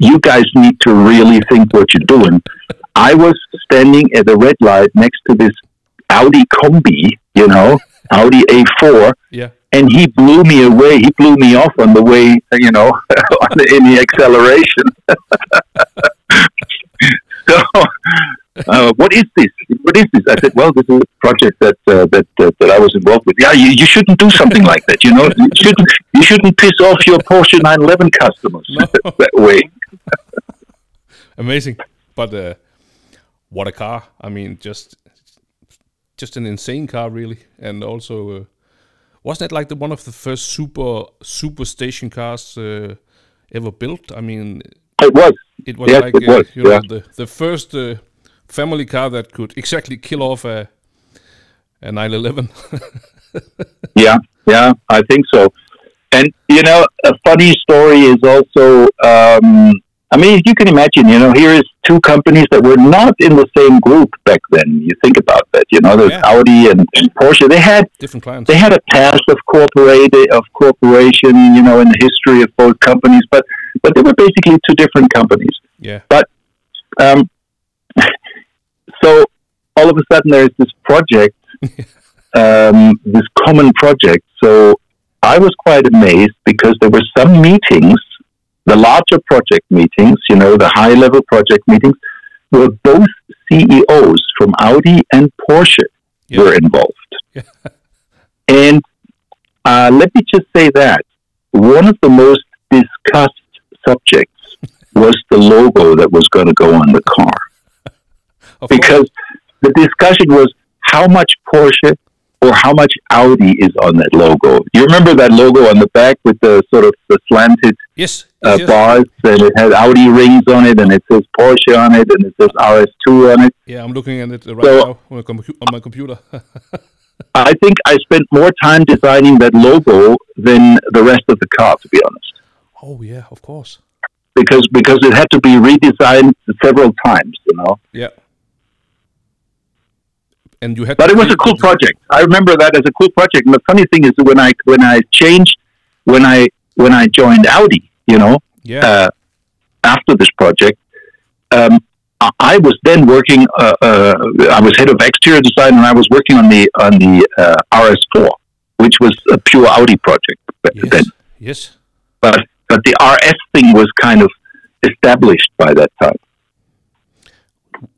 you guys need to really think what you're doing. I was standing at the red light next to this Audi Combi, you know, Audi A4, Yeah. and he blew me away. He blew me off on the way, you know, in the acceleration. so, uh, what is this? What is this? I said, well, this is a project that uh, that, uh, that I was involved with. Yeah, you, you shouldn't do something like that. You know, you shouldn't you shouldn't piss off your Porsche 911 customers No. that way. Amazing, but uh, what a car! I mean, just just an insane car, really, and also uh, wasn't it like the one of the first super super station cars uh, ever built? I mean, It was. it was Yes, like it uh, was, you know the the first uh, family car that could exactly kill off a a 911. Yeah, yeah, I think so. And you know, a funny story is also. Um, I mean, you can imagine. You know, here is two companies that were not in the same group back then. You think about that. You know, there's Yeah. Audi and, and Porsche. They had Different clients. they had a past of corporate of corporation. You know, in the history of both companies, but but they were basically two different companies. yeah, But Um, all of a sudden there is this project, um, this common project. So I was quite amazed because there were some meetings, the larger project meetings, you know, the high level project meetings, where both CEOs from Audi and Porsche were involved. And uh, let me just say that one of the most discussed subjects was the logo that was going to go on the car of because the discussion was how much Porsche or how much Audi is on that logo. You remember that logo on the back with the sort of the slanted yes, uh, yes, bars, and it has Audi rings on it, and it says Porsche on it, and it says RS2 on it. yeah. I'm looking at it right So- now on compu- on my computer. I think I spent more time designing that logo than the rest of the car, to be honest, oh yeah, of course. because because it had to be redesigned several times, you know. Yeah. And you had, But it was a cool project. I remember that as a cool project. And the funny thing is, when I when I changed, when I when I joined Audi, you know, Yeah, uh, after this project, um, I- I was then working. Uh, uh, I was head of exterior design, and I was working on the on the uh, RS4, which was a pure Audi project yes, then. yes. But but the RS thing was kind of established by that time.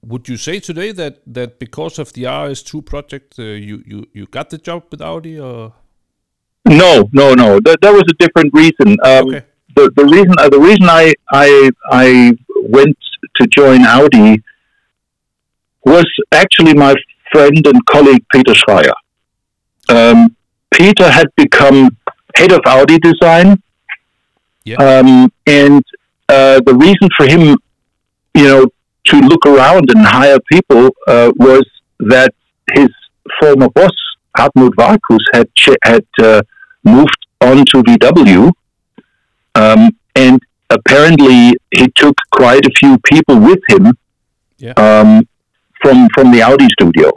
Would you say today that that because of the RS2 project, uh, you you you got the job with Audi, or No, no, no. That, that was a different reason. Um, Okay. The the reason uh, the reason I I I went to join Audi was actually my friend and colleague Peter Schreyer. Um, Peter had become head of Audi design, Yeah. um, and uh, the reason for him, you know, to look around and hire people uh, was that his former boss Hartmut Warkuß had ch- had uh, moved on to VW, um, and apparently he took quite a few people with him Yeah. um, from from the Audi studio.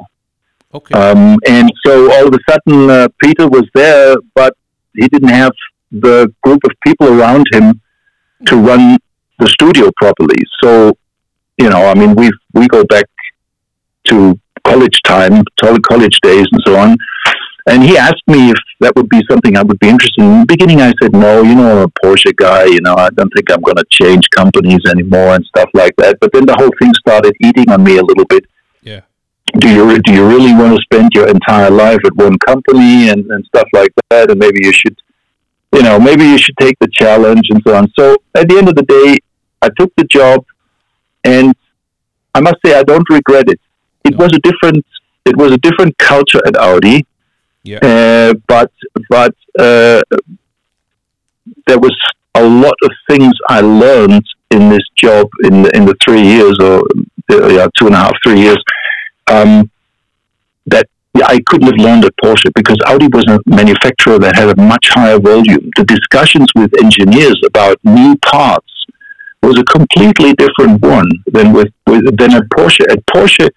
okay? Um, and so all of a sudden, uh, Peter was there, but he didn't have the group of people around him to run the studio properly. So, you know, I mean, we we go back to college time, college days, and so on. And he asked me if that would be something I would be interested in. In the beginning, I said, no, you know, I'm a Porsche guy. You know, I don't think I'm going to change companies anymore and stuff like that. But then the whole thing started eating on me a little bit yeah, do you do you really want to spend your entire life at one company and, and stuff like that and maybe you should you know maybe you should take the challenge and so on so at the end of the day i took the job and i must say i don't regret it it No. was a different it was a different culture at audi yeah, uh, but but uh, there was a lot of things I learned in this job in the, in the three years or uh, yeah, two and a half, three years um, that yeah, I couldn't have learned at Porsche because Audi was a manufacturer that had a much higher volume. The discussions with engineers about new parts was a completely different one than with, with than at Porsche. At Porsche,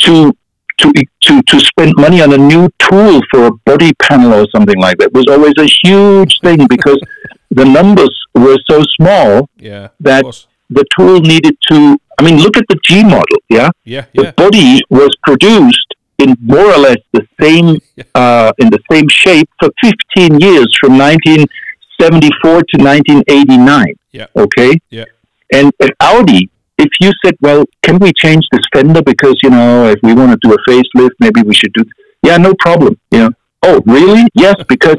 to to to to spend money on a new tool for a body panel or something like that was always a huge thing because the numbers were so small yeah. that- the tool needed to I mean look at the G model yeah Yeah, the yeah, body was produced in more or less the same uh, in the same shape for 15 years from 1974 to 1989 Yeah. okay Yeah. and at Audi if you said, well, can we change this fender because you know if we want to do a facelift, maybe we should do. Yeah, no problem. You know. Oh, really? Yes, because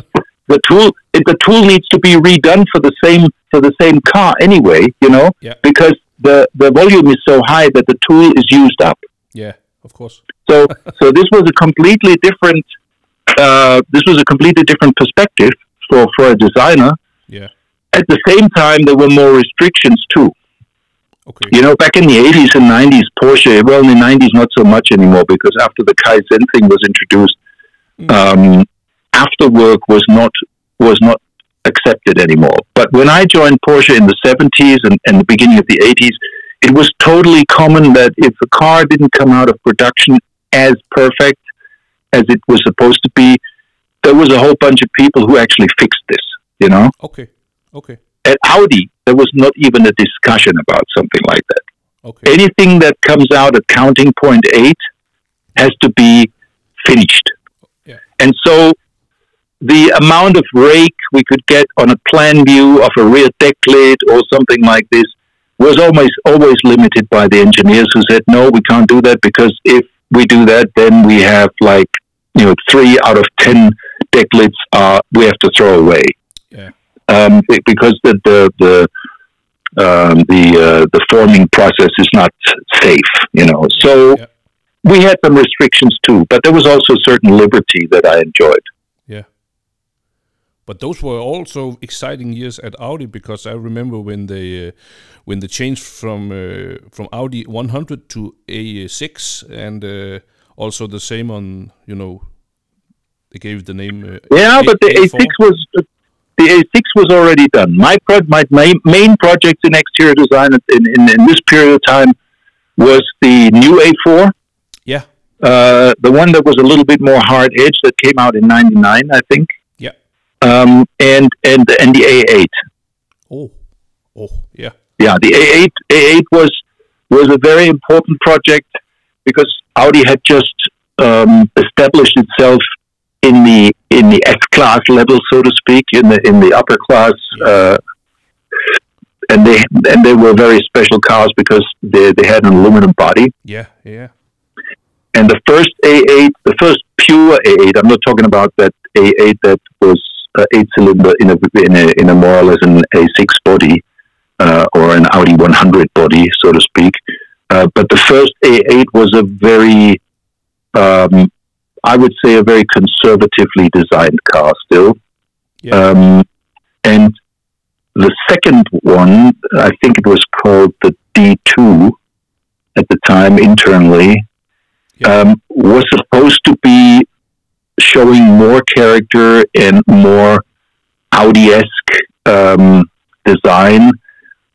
the tool the tool needs to be redone for the same for the same car anyway. You know, Yeah. because the the volume is so high that the tool is used up. Yeah, of course. So so this was a completely different uh, this was a completely different perspective for for a designer. Yeah. At the same time, there were more restrictions too. Okay. You know, back in the 80s and 90s, Porsche, well, in the 90s, not so much anymore because after the Kaizen thing was introduced, um, after work was not was not accepted anymore. But when I joined Porsche in the 70s and, and the beginning of the 80s, it was totally common that if a car didn't come out of production as perfect as it was supposed to be, there was a whole bunch of people who actually fixed this, you know? Okay. Okay. At Audi, there was not even a discussion about something like that Okay. anything that comes out at counting point eight has to be finished. Yeah. And so the amount of rake we could get on a plan view of a rear deck lid or something like this was always always limited by the engineers who said no we can't do that because if we do that then we have like you know three out of ten deck are we have to throw away Yeah. um, because the the the um, the uh, the forming process is not safe, you know. So Yeah. we had some restrictions too, but there was also certain liberty that I enjoyed. Yeah. But those were also exciting years at Audi because I remember when they uh, when they changed from uh, from Audi 100 to A6 and uh, also the same on you know they gave the name uh, Yeah, but the A4. A6 was the A6 was already done. My pro- my main, main project in exterior design in, in, in this period of time was the new A4, yeah uh, the one that was a little bit more hard edge that came out in '99, I think, yeah um, and and and the A8. oh oh yeah yeah, the A8 A8 was was a very important project because Audi had just um, established itself in the in the S class level, so to speak, in the in the upper class, uh, and they and they were very special cars because they they had an aluminum body. yeah yeah And the first A8, the first pure A8, I'm not talking about that A8 that was uh, eight cylinder in a, in a in a more or less an A6 body uh, or an Audi 100 body, so to speak. Uh, but the first A8 was a very, um, I would say, a very conservatively designed car still. Yeah. Um, and the second one, I think it was called the D2 at the time internally, Yeah. um, was supposed to be showing more character and more Audi-esque um, design.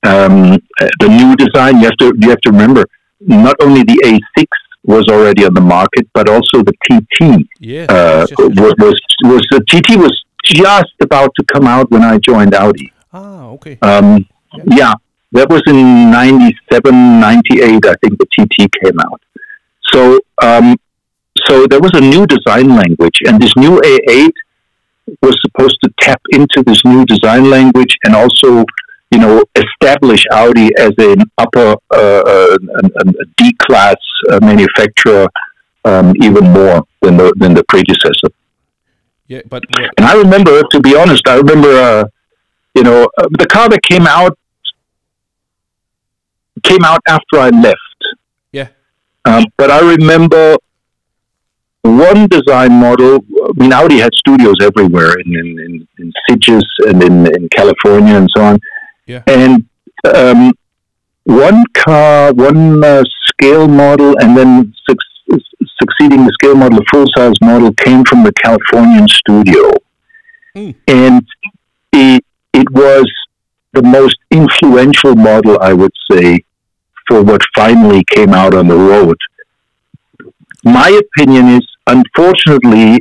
Um, the new design, you have to you have to remember, not only the A6 was already on the market, but also the TT yeah uh, was, was was the TT was just about to come out when I joined Audi. ah okay Um, yeah, that was in 97, 98, I think the TT came out. So, um, so there was a new design language, and this new A8 was supposed to tap into this new design language and also, you know, establish Audi as an upper, uh, uh, D class uh, manufacturer um, even more than the than the predecessor. yeah but uh, And I remember, to be honest, I remember, uh, you know, uh, the car that came out came out after I left. yeah Um, but I remember one design model. I mean, Audi had studios everywhere in in, in, in Sitges and in, in California and so on. Yeah. And um, one car, one uh, scale model, and then suc- succeeding the scale model, the full size model, came from the Californian studio, Mm. and it it was the most influential model, I would say, for what finally came out on the road. My opinion is, unfortunately,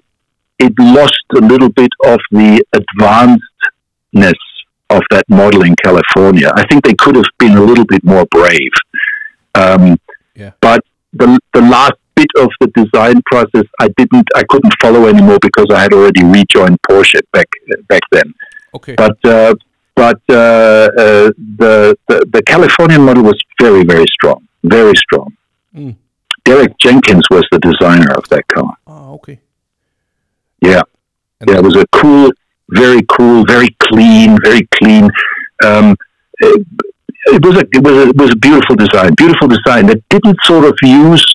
it lost a little bit of the advancedness of that model in California. I think they could have been a little bit more brave. Um, Yeah. But the the last bit of the design process, I didn't, I couldn't follow anymore because I had already rejoined Porsche back back then. okay But uh, but uh, uh, the, the the Californian model was very very strong, very strong. Mm. Derek Jenkins was the designer of that car. Ah, okay. Yeah, And yeah, it was a cool, very cool, very clean, very clean. Um, it, it was a it was a, it was a beautiful design, beautiful design that didn't sort of use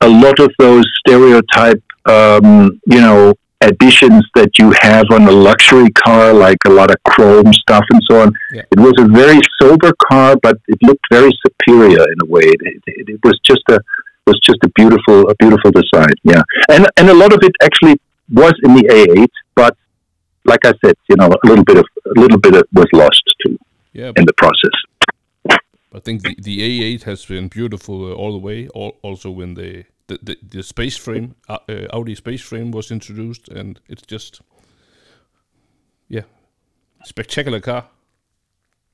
a lot of those stereotype, um, you know, additions that you have on a luxury car, like a lot of chrome stuff and so on. Yeah. It was a very sober car, but it looked very superior in a way. It, it, it was just a was just a beautiful a beautiful design. Yeah, and and a lot of it actually was in the A8, but like I said, you know, a little bit of a little bit of, was lost too yeah, in the process. I think the, the A8 has been beautiful uh, all the way. Al- also, when the the, the, the space frame, uh, uh, Audi space frame was introduced, and it's just, yeah, spectacular car.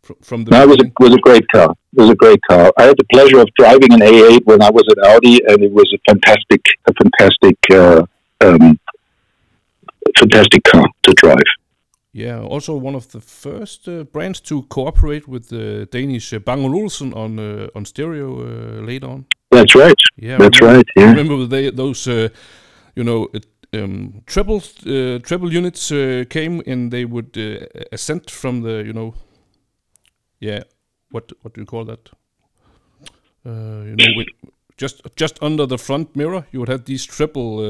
From, from the No, it was a, was a great car. It was a great car. I had the pleasure of driving an A8 when I was at Audi, and it was a fantastic, a fantastic, uh, um, fantastic car to drive. Yeah, also one of the first uh, brands to cooperate with the Danish uh, Bang Olufsen on uh, on stereo uh, later on. That's right. Yeah, That's remember- right. Yeah. remember they, those, uh, you know, um, treble uh, treble units uh, came and they would uh, ascend from the, you know, yeah, what what do you call that? Uh, you know, with, just just under the front mirror, you would have these triple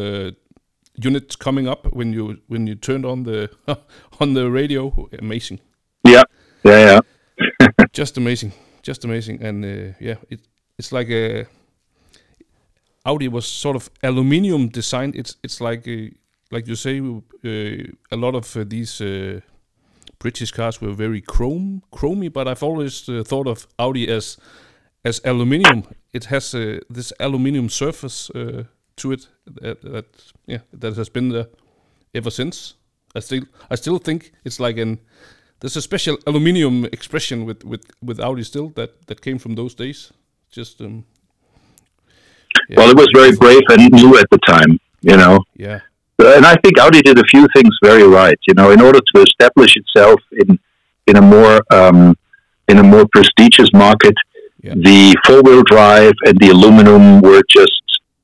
uh, units coming up when you when you turned on the on the radio. Amazing, Yeah. Yeah. Yeah. just amazing, just amazing, and uh, yeah, it it's like a Audi was sort of aluminium designed. It's it's like uh, like you say, uh, a lot of uh, these uh, British cars were very chrome chromy, but I've always uh, thought of Audi as as aluminium. It has uh, this aluminium surface uh, to it that, that yeah that has been there ever since. I still I still think it's like an there's a special aluminium expression with with with Audi still that that came from those days. Just um, yeah. Well, it was very brave and new at the time. You know. yeah and I think Audi did a few things very right. You know, in order to establish itself in in a more um, in a more prestigious market, Yeah. the four wheel drive and the aluminum were just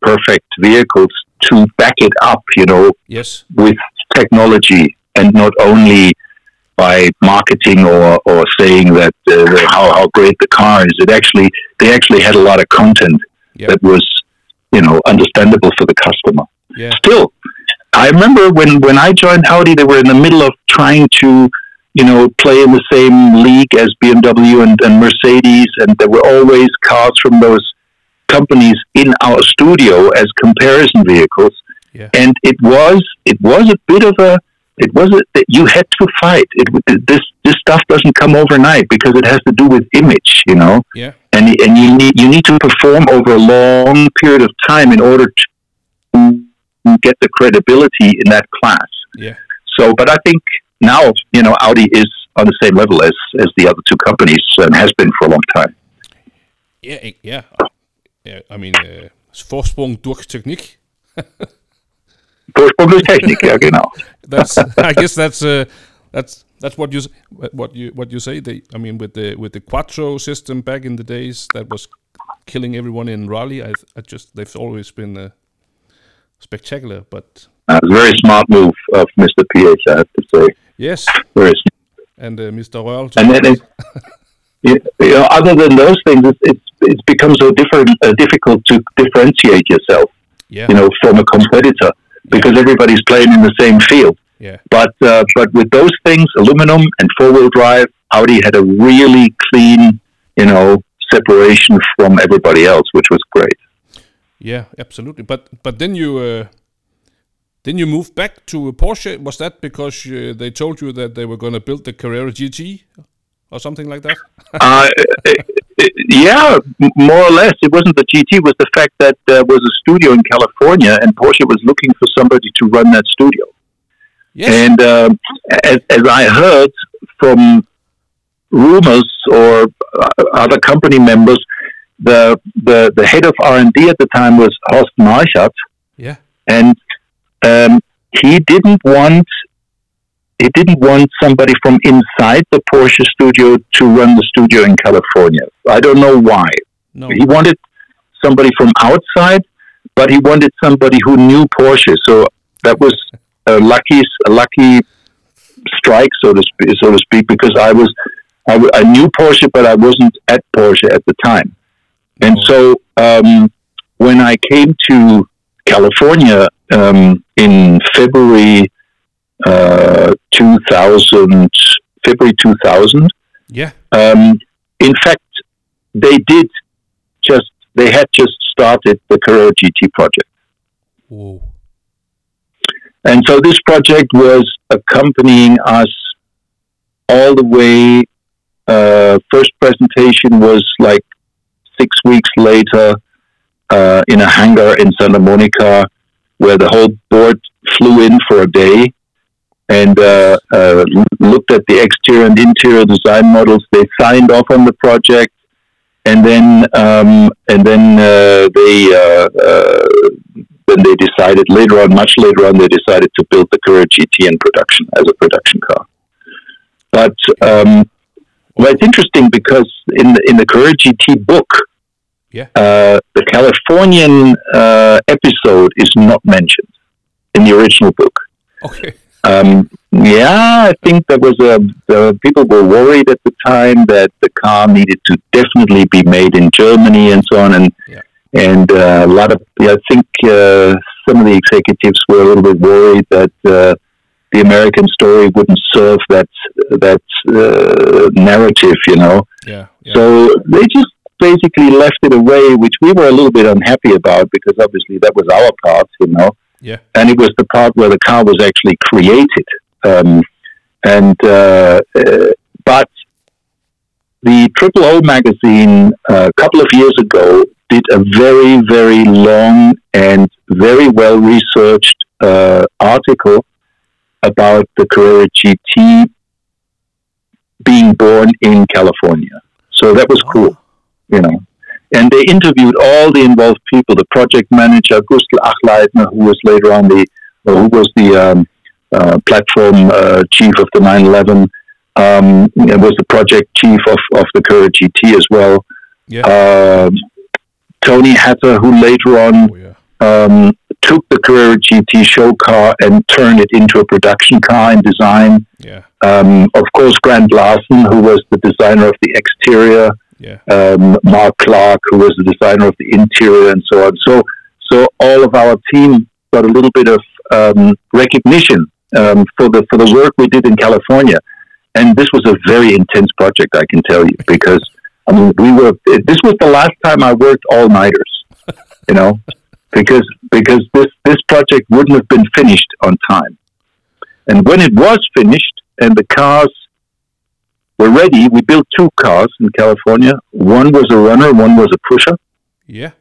perfect vehicles to back it up. You know, yes with technology and not only by marketing or, or saying that uh, how, how great the car is. It actually they actually had a lot of content Yeah. that was you know understandable for the customer yeah still, I remember when, when I joined Audi, they were in the middle of trying to, you know, play in the same league as BMW and, and Mercedes, and there were always cars from those companies in our studio as comparison vehicles. yeah And it was it was a bit of a it was that you had to fight. It this this stuff doesn't come overnight because it has to do with image, you know yeah and and you need you need to perform over a long period of time in order to get the credibility in that class. yeah So, but I think now you know Audi is on the same level as as the other two companies and has been for a long time. yeah yeah yeah. I mean, uh, Vorsprung durch Technik. Technik, ja genau. That's I guess that's uh, that's that's what you what you what you say. They I mean with the with the Quattro system back in the days that was killing everyone in rally. I I just they've always been uh, spectacular. But a very smart move of Mr. Piëch, I have to say. yes, Very smart. and uh, Mr. Royal. And then it, you know, other than those things, it's it's, it's become so different, uh, difficult to differentiate yourself, yeah, you know, from a competitor because everybody's playing in the same field. yeah, But uh, but with those things, aluminum and four wheel drive, Audi had a really clean, you know, separation from everybody else, which was great. yeah, absolutely. But but then you. Uh, then you moved back to a Porsche. Was that because uh, they told you that they were going to build the Carrera GT or something like that? Uh, yeah, more or less. It wasn't the GT; it was the fact that there was a studio in California, and Porsche was looking for somebody to run that studio. Yes. And um, as, as I heard from rumors or uh, other company members, the the the head of R and D at the time was Horst Marchart, yeah. and um, he didn't want he didn't want somebody from inside the Porsche studio to run the studio in California. I don't know why. No. He wanted somebody from outside, but he wanted somebody who knew Porsche. So that was a lucky, a lucky strike, so to speak, so to speak, because I was, I, I knew Porsche, but I wasn't at Porsche at the time. And so um, when I came to California um, in February uh, 2000, February 2000, Yeah. um, in fact, they did just, they had just started the Carrera GT project. Whoa. And so this project was accompanying us all the way. Uh, first presentation was like six weeks later uh, in a hangar in Santa Monica, where the whole board flew in for a day and uh, uh, looked at the exterior and interior design models. They signed off on the project, and then um, and then uh, they uh, uh, then they decided later on, much later on, they decided to build the Carrera GT in production as a production car. But um, well, it's interesting because in the in the Carrera GT book, Yeah. uh, the Californian uh, episode is not mentioned in the original book. Okay. Um, yeah, I think there was a the people were worried at the time that the car needed to definitely be made in Germany and so on, and Yeah. and uh, a lot of I think uh, some of the executives were a little bit worried that uh, the American story wouldn't serve that that uh, narrative, you know. Yeah. Yeah. So they just basically left it away, which we were a little bit unhappy about because obviously that was our part, you know yeah. and it was the part where the car was actually created. Um, and uh, uh, but the Triple O magazine uh, a couple of years ago did a very very long and very well researched uh, article about the Carrera GT being born in California. So that was cool you know. And they interviewed all the involved people, the project manager, Gustl Achleitner, who was later on the, who was the um, uh, platform uh, chief of the 911, um, and was the project chief of, of the Carrera GT as well. Yeah. Um Tony Hatter, who later on oh, yeah. um, took the Carrera GT show car and turned it into a production car in design. Yeah. Um, of course, Grant Larson, who was the designer of the exterior Yeah. um, Mark Clark, who was the designer of the interior, and so on. So, so all of our team got a little bit of um, recognition um, for the for the work we did in California, and this was a very intense project, I can tell you, because I mean we were. This was the last time I worked all nighters, you know, because because this this project wouldn't have been finished on time, and when it was finished and the cars were ready. We built two cars in California. One was a runner, one was a pusher. Yeah.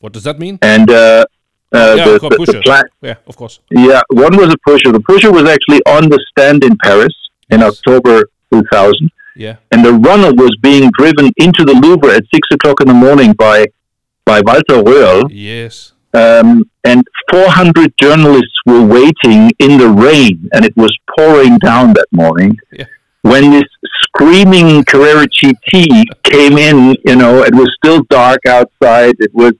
What does that mean? And uh, uh, yeah, the, the, the pusher. pla- Yeah, of course. yeah, one was a pusher. The pusher was actually on the stand in Paris in Yes. October 2000, Yeah. and the runner was being driven into the Louvre at six o'clock in the morning by by Walter Röhrl. Yes. Um, and 400 journalists were waiting in the rain, and it was pouring down that morning. Yeah. When this screaming Carrera GT came in, you know, it was still dark outside. It was,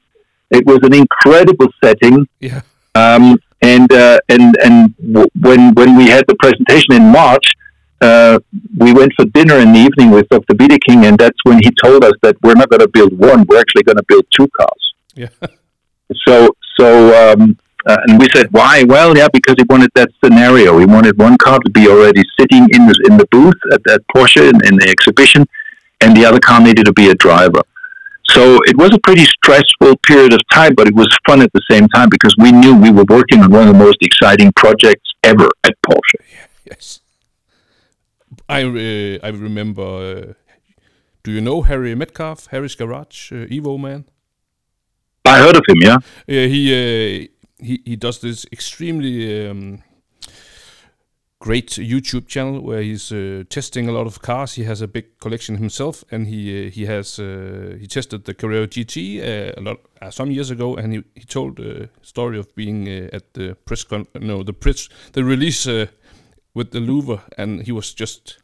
it was an incredible setting. Yeah. Um, and uh, and and w- when when we had the presentation in March, uh, we went for dinner in the evening with Dr. Wiedeking, and that's when he told us that we're not going to build one; we're actually going to build two cars. Yeah. So, so, um, uh, and we said, why? Well, yeah, because he wanted that scenario. He wanted one car to be already sitting in the in the booth at that Porsche in, in the exhibition, and the other car needed to be a driver. So it was a pretty stressful period of time, but it was fun at the same time because we knew we were working on one of the most exciting projects ever at Porsche. Yes. I uh, I remember. Uh, do you know Harry Metcalf, Harry's Garage, uh, Evo man? I heard of him, yeah. Uh, he uh, he he does this extremely um, great YouTube channel where he's uh, testing a lot of cars. He has a big collection himself, and he uh, he has uh, he tested the Carrera GT uh, a lot uh, some years ago, and he, he told a story of being at the press con- no the press the release with the Louvre, and he was just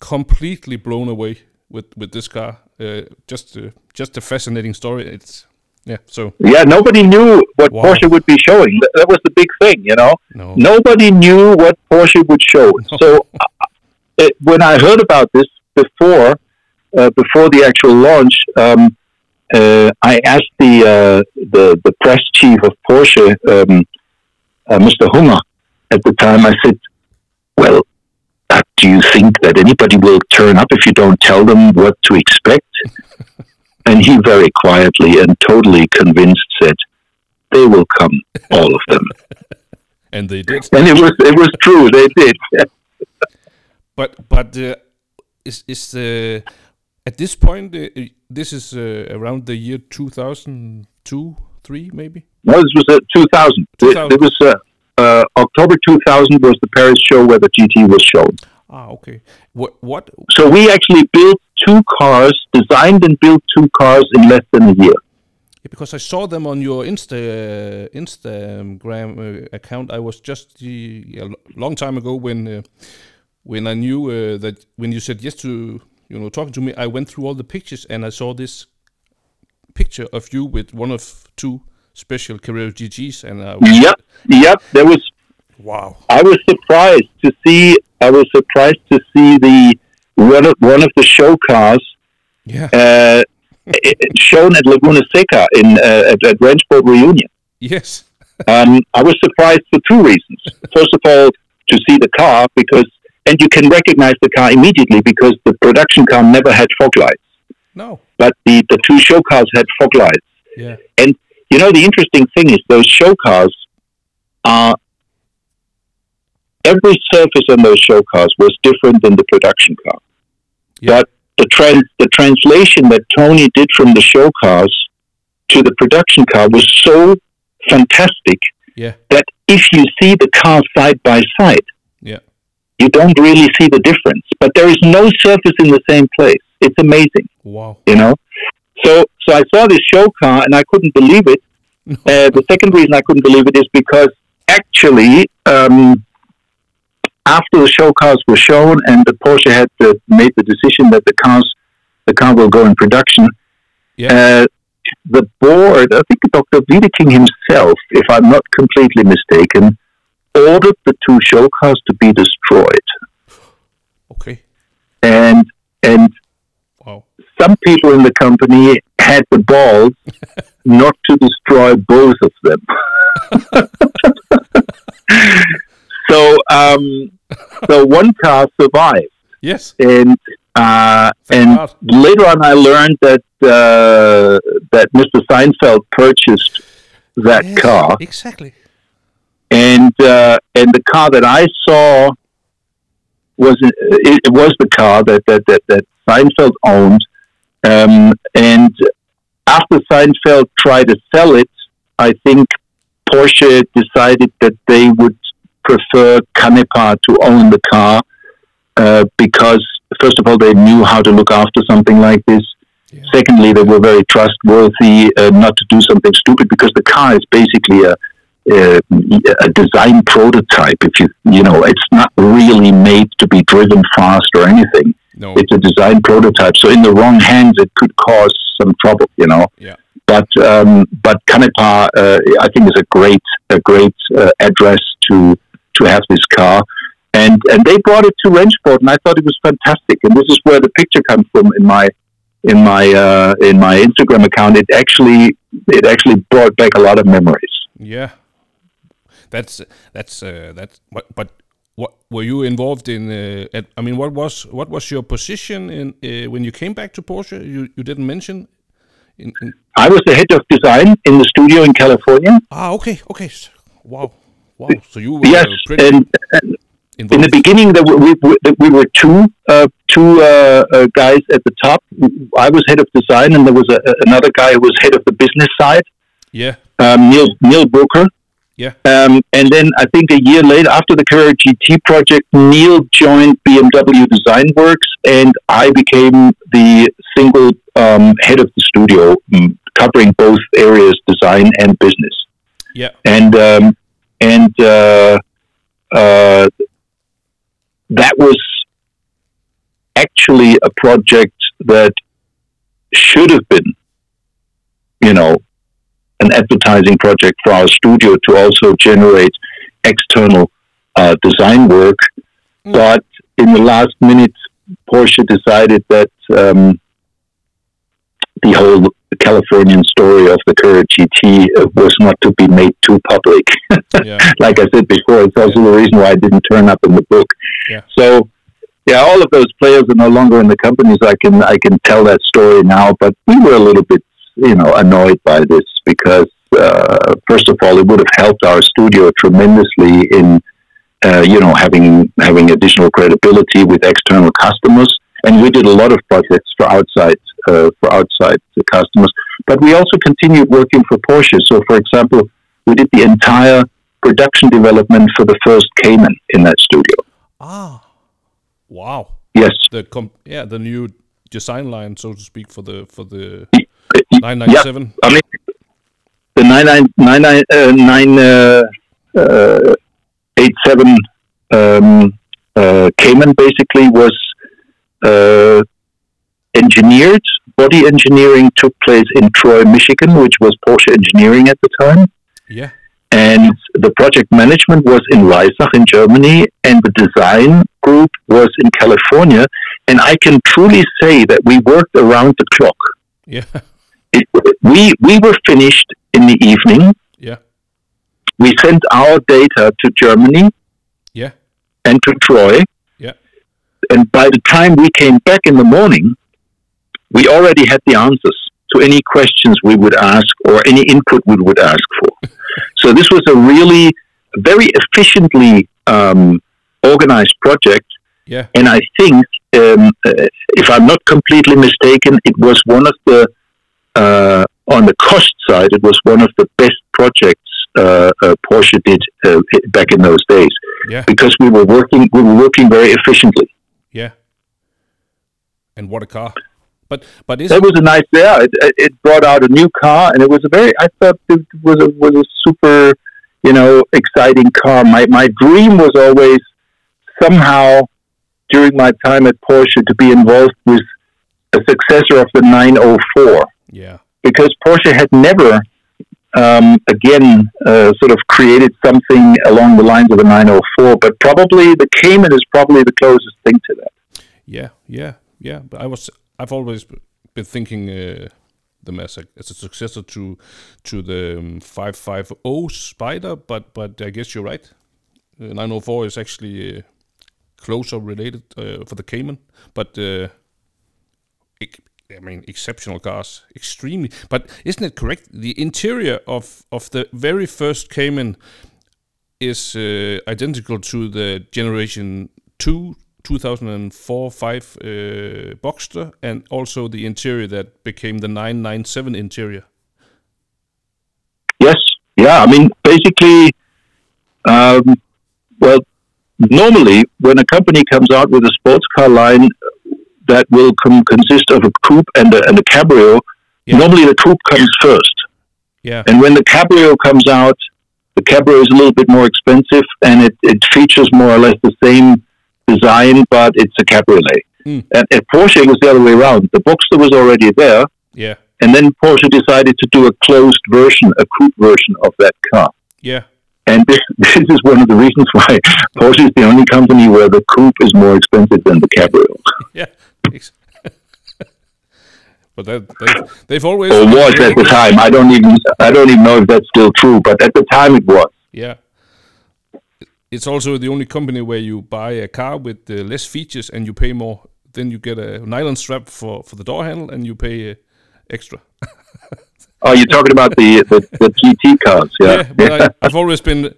completely blown away with with this car. Uh, just uh, just a fascinating story. It's yeah. So Yeah, nobody knew what Wow. Porsche would be showing. That- That was the big thing, you know. no. Nobody knew what Porsche would show. So uh, it, when I heard about this before, uh, before the actual launch, um, uh, I asked the, uh, the the press chief of Porsche, um, uh, Mr. Hunger, at the time. I said, "Well, do you think that anybody will turn up if you don't tell them what to expect?" and he very quietly and totally convinced said, "They will come, all of them." and they did. and it was it was true. They did. But but uh, is is uh, at this point uh, this is uh, around the year two thousand two three maybe. No, this was uh, 2000. It, it was uh, October 2000 was the Paris show where the GT was shown. Ah, okay. What what? So we actually built two cars, designed and built two cars in less than a year. Yeah, because I saw them on your Insta uh, Instagram uh, account. I was just uh, a long time ago when uh, when I knew uh, that when you said yes to you know talking to me, I went through all the pictures and I saw this picture of you with one of two special Carrera GTs, and I was, Yep, yep. There was. wow, I was surprised to see. I was surprised to see the one of one of the show cars yeah, uh, shown at Laguna Seca in uh, at, at Rennsport Reunion. yes, Um, I was surprised for two reasons. First of all, to see the car because, and you can recognize the car immediately because the production car never had fog lights, no, but the, the two show cars had fog lights. yeah, And you know, the interesting thing is those show cars are every surface on those show cars was different than the production car. Yeah. But the trans the translation that Tony did from the show cars to the production car was so fantastic yeah, that if you see the cars side by side, yeah, you don't really see the difference. But there is no surface in the same place. It's amazing, wow, you know. So, so I saw this show car and I couldn't believe it. Uh, the second reason I couldn't believe it is because actually, um, after the show cars were shown and the Porsche had uh, made the decision that the cars, the car will go in production, yeah, uh, the board, I think Dr. Wiedeking himself, if I'm not completely mistaken, ordered the two show cars to be destroyed. okay, And and wow, some people in the company had the balls not to destroy both of them. so um, so one car survived. yes, and uh, and God. later on, I learned that uh, that Mr. Seinfeld purchased that yes, car, exactly, and uh, and the car that I saw was it, it was the car that that that, that Seinfeld owned, um, and after Seinfeld tried to sell it, I think Porsche decided that they would prefer Canepa to own the car uh, because, first of all, they knew how to look after something like this. Yeah. Secondly, they were very trustworthy uh, not to do something stupid because the car is basically a a, a design prototype. If you you know, it's not really made to be driven fast or anything. no, It's a design prototype. So in the wrong hands, it could cause some trouble. You know. yeah, But um, but Canepa, uh, I think, is a great a great uh, address to to have this car, and and they brought it to Rennsport, and I thought it was fantastic. And this is where the picture comes from in my in my uh, in my Instagram account. It actually it actually brought back a lot of memories. yeah. That's that's uh, that's what, but what were you involved in? Uh, at, I mean, what was what was your position in uh, when you came back to Porsche? You you didn't mention. In, in, I was the head of design in the studio in California. ah, okay, okay. Wow, wow. So you were Yes, pretty and, and involved. in the beginning, there were, we, we, we were two uh, two uh, uh, guys at the top. I was head of design, and there was a, another guy who was head of the business side, yeah, um, Neil Neil Brooker. yeah, Um, and then I think a year later, after the Carrera GT project, Neil joined BMW Design Works, and I became the single um, head of the studio, mm, covering both areas, design and business yeah, and um, and uh, uh, that was actually a project that should have been, you know, an advertising project for our studio to also generate external uh, design work. Mm. But in the last minute, Porsche decided that um, the whole Californian story of the Carrera GT was not to be made too public. yeah. like I said before, it's also yeah. the reason why I didn't turn up in the book. Yeah. So, yeah, all of those players are no longer in the companies. I can I can tell that story now, but we were a little bit, you know, annoyed by this because uh, first of all, it would have helped our studio tremendously in, uh, you know, having having additional credibility with external customers. And we did a lot of projects for outside uh, for outside customers. But we also continued working for Porsche. So, for example, we did the entire production development for the first Cayman in that studio. Ah, wow! Yes, the com- yeah the new design line, so to speak, for the for the nine nine seven. I mean, the nine nine nine nine uh, nine uh, uh, eight seven um, uh, Cayman basically was uh, engineered. Body engineering took place in Troy, Michigan, which was Porsche Engineering at the time. Yeah. And the project management was in Weissach in Germany, and the design group was in California. And I can truly say that we worked around the clock. Yeah. It, we we were finished in the evening. Yeah. We sent our data to Germany. Yeah. And to Troy. And by the time we came back in the morning, we already had the answers to any questions we would ask or any input we would ask for. so this was a really very efficiently um, organized project. Yeah. And I think, um, uh, if I'm not completely mistaken, it was one of the, uh, on the cost side, it was one of the best projects uh, uh Porsche did uh, back in those days. Yeah. Because we were working, we were working very efficiently. And what a car! But but it was a nice yeah. It, it brought out a new car, and it was a very. I thought it was a was a super, you know, exciting car. My my dream was always somehow during my time at Porsche to be involved with a successor of the 904. Yeah. Because Porsche had never, um, again, uh, sort of created something along the lines of a 904, but probably the Cayman is probably the closest thing to that. Yeah, yeah, yeah. But I was I've always been thinking uh, them as a as a successor to to the um, 550 Spider, but but I guess you're right. Uh, 904 is actually uh, closer related uh, for the Cayman, but uh, I mean exceptional cars, extremely. But isn't it correct? The interior of of the very first Cayman is uh, identical to the generation two 2004 5 uh, Boxster and also the interior that became the 997 interior. Yes, yeah. I mean, basically, um, well, normally when a company comes out with a sports car line that will com- consist of a coupe and a, and a cabrio, yeah. normally the coupe comes first. Yeah. And when the cabrio comes out, the cabrio is a little bit more expensive and it, it features more or less the same design, but it's a cabriolet. Mm. And at Porsche, it was the other way around. The Boxster was already there. Yeah. And then Porsche decided to do a closed version, a coupe version of that car. Yeah. And this, this is one of the reasons why Porsche is the only company where the coupe is more expensive than the cabrio. Yeah. but that, they've, they've always or was at the time. I don't even I don't even know if that's still true, but at the time it was. Yeah it's also the only company where you buy a car with uh, less features and you pay more. Then you get a nylon strap for, for the door handle and you pay uh, extra. oh, you're talking about the, the, the GT cars, yeah. Yeah, but I, I've always been.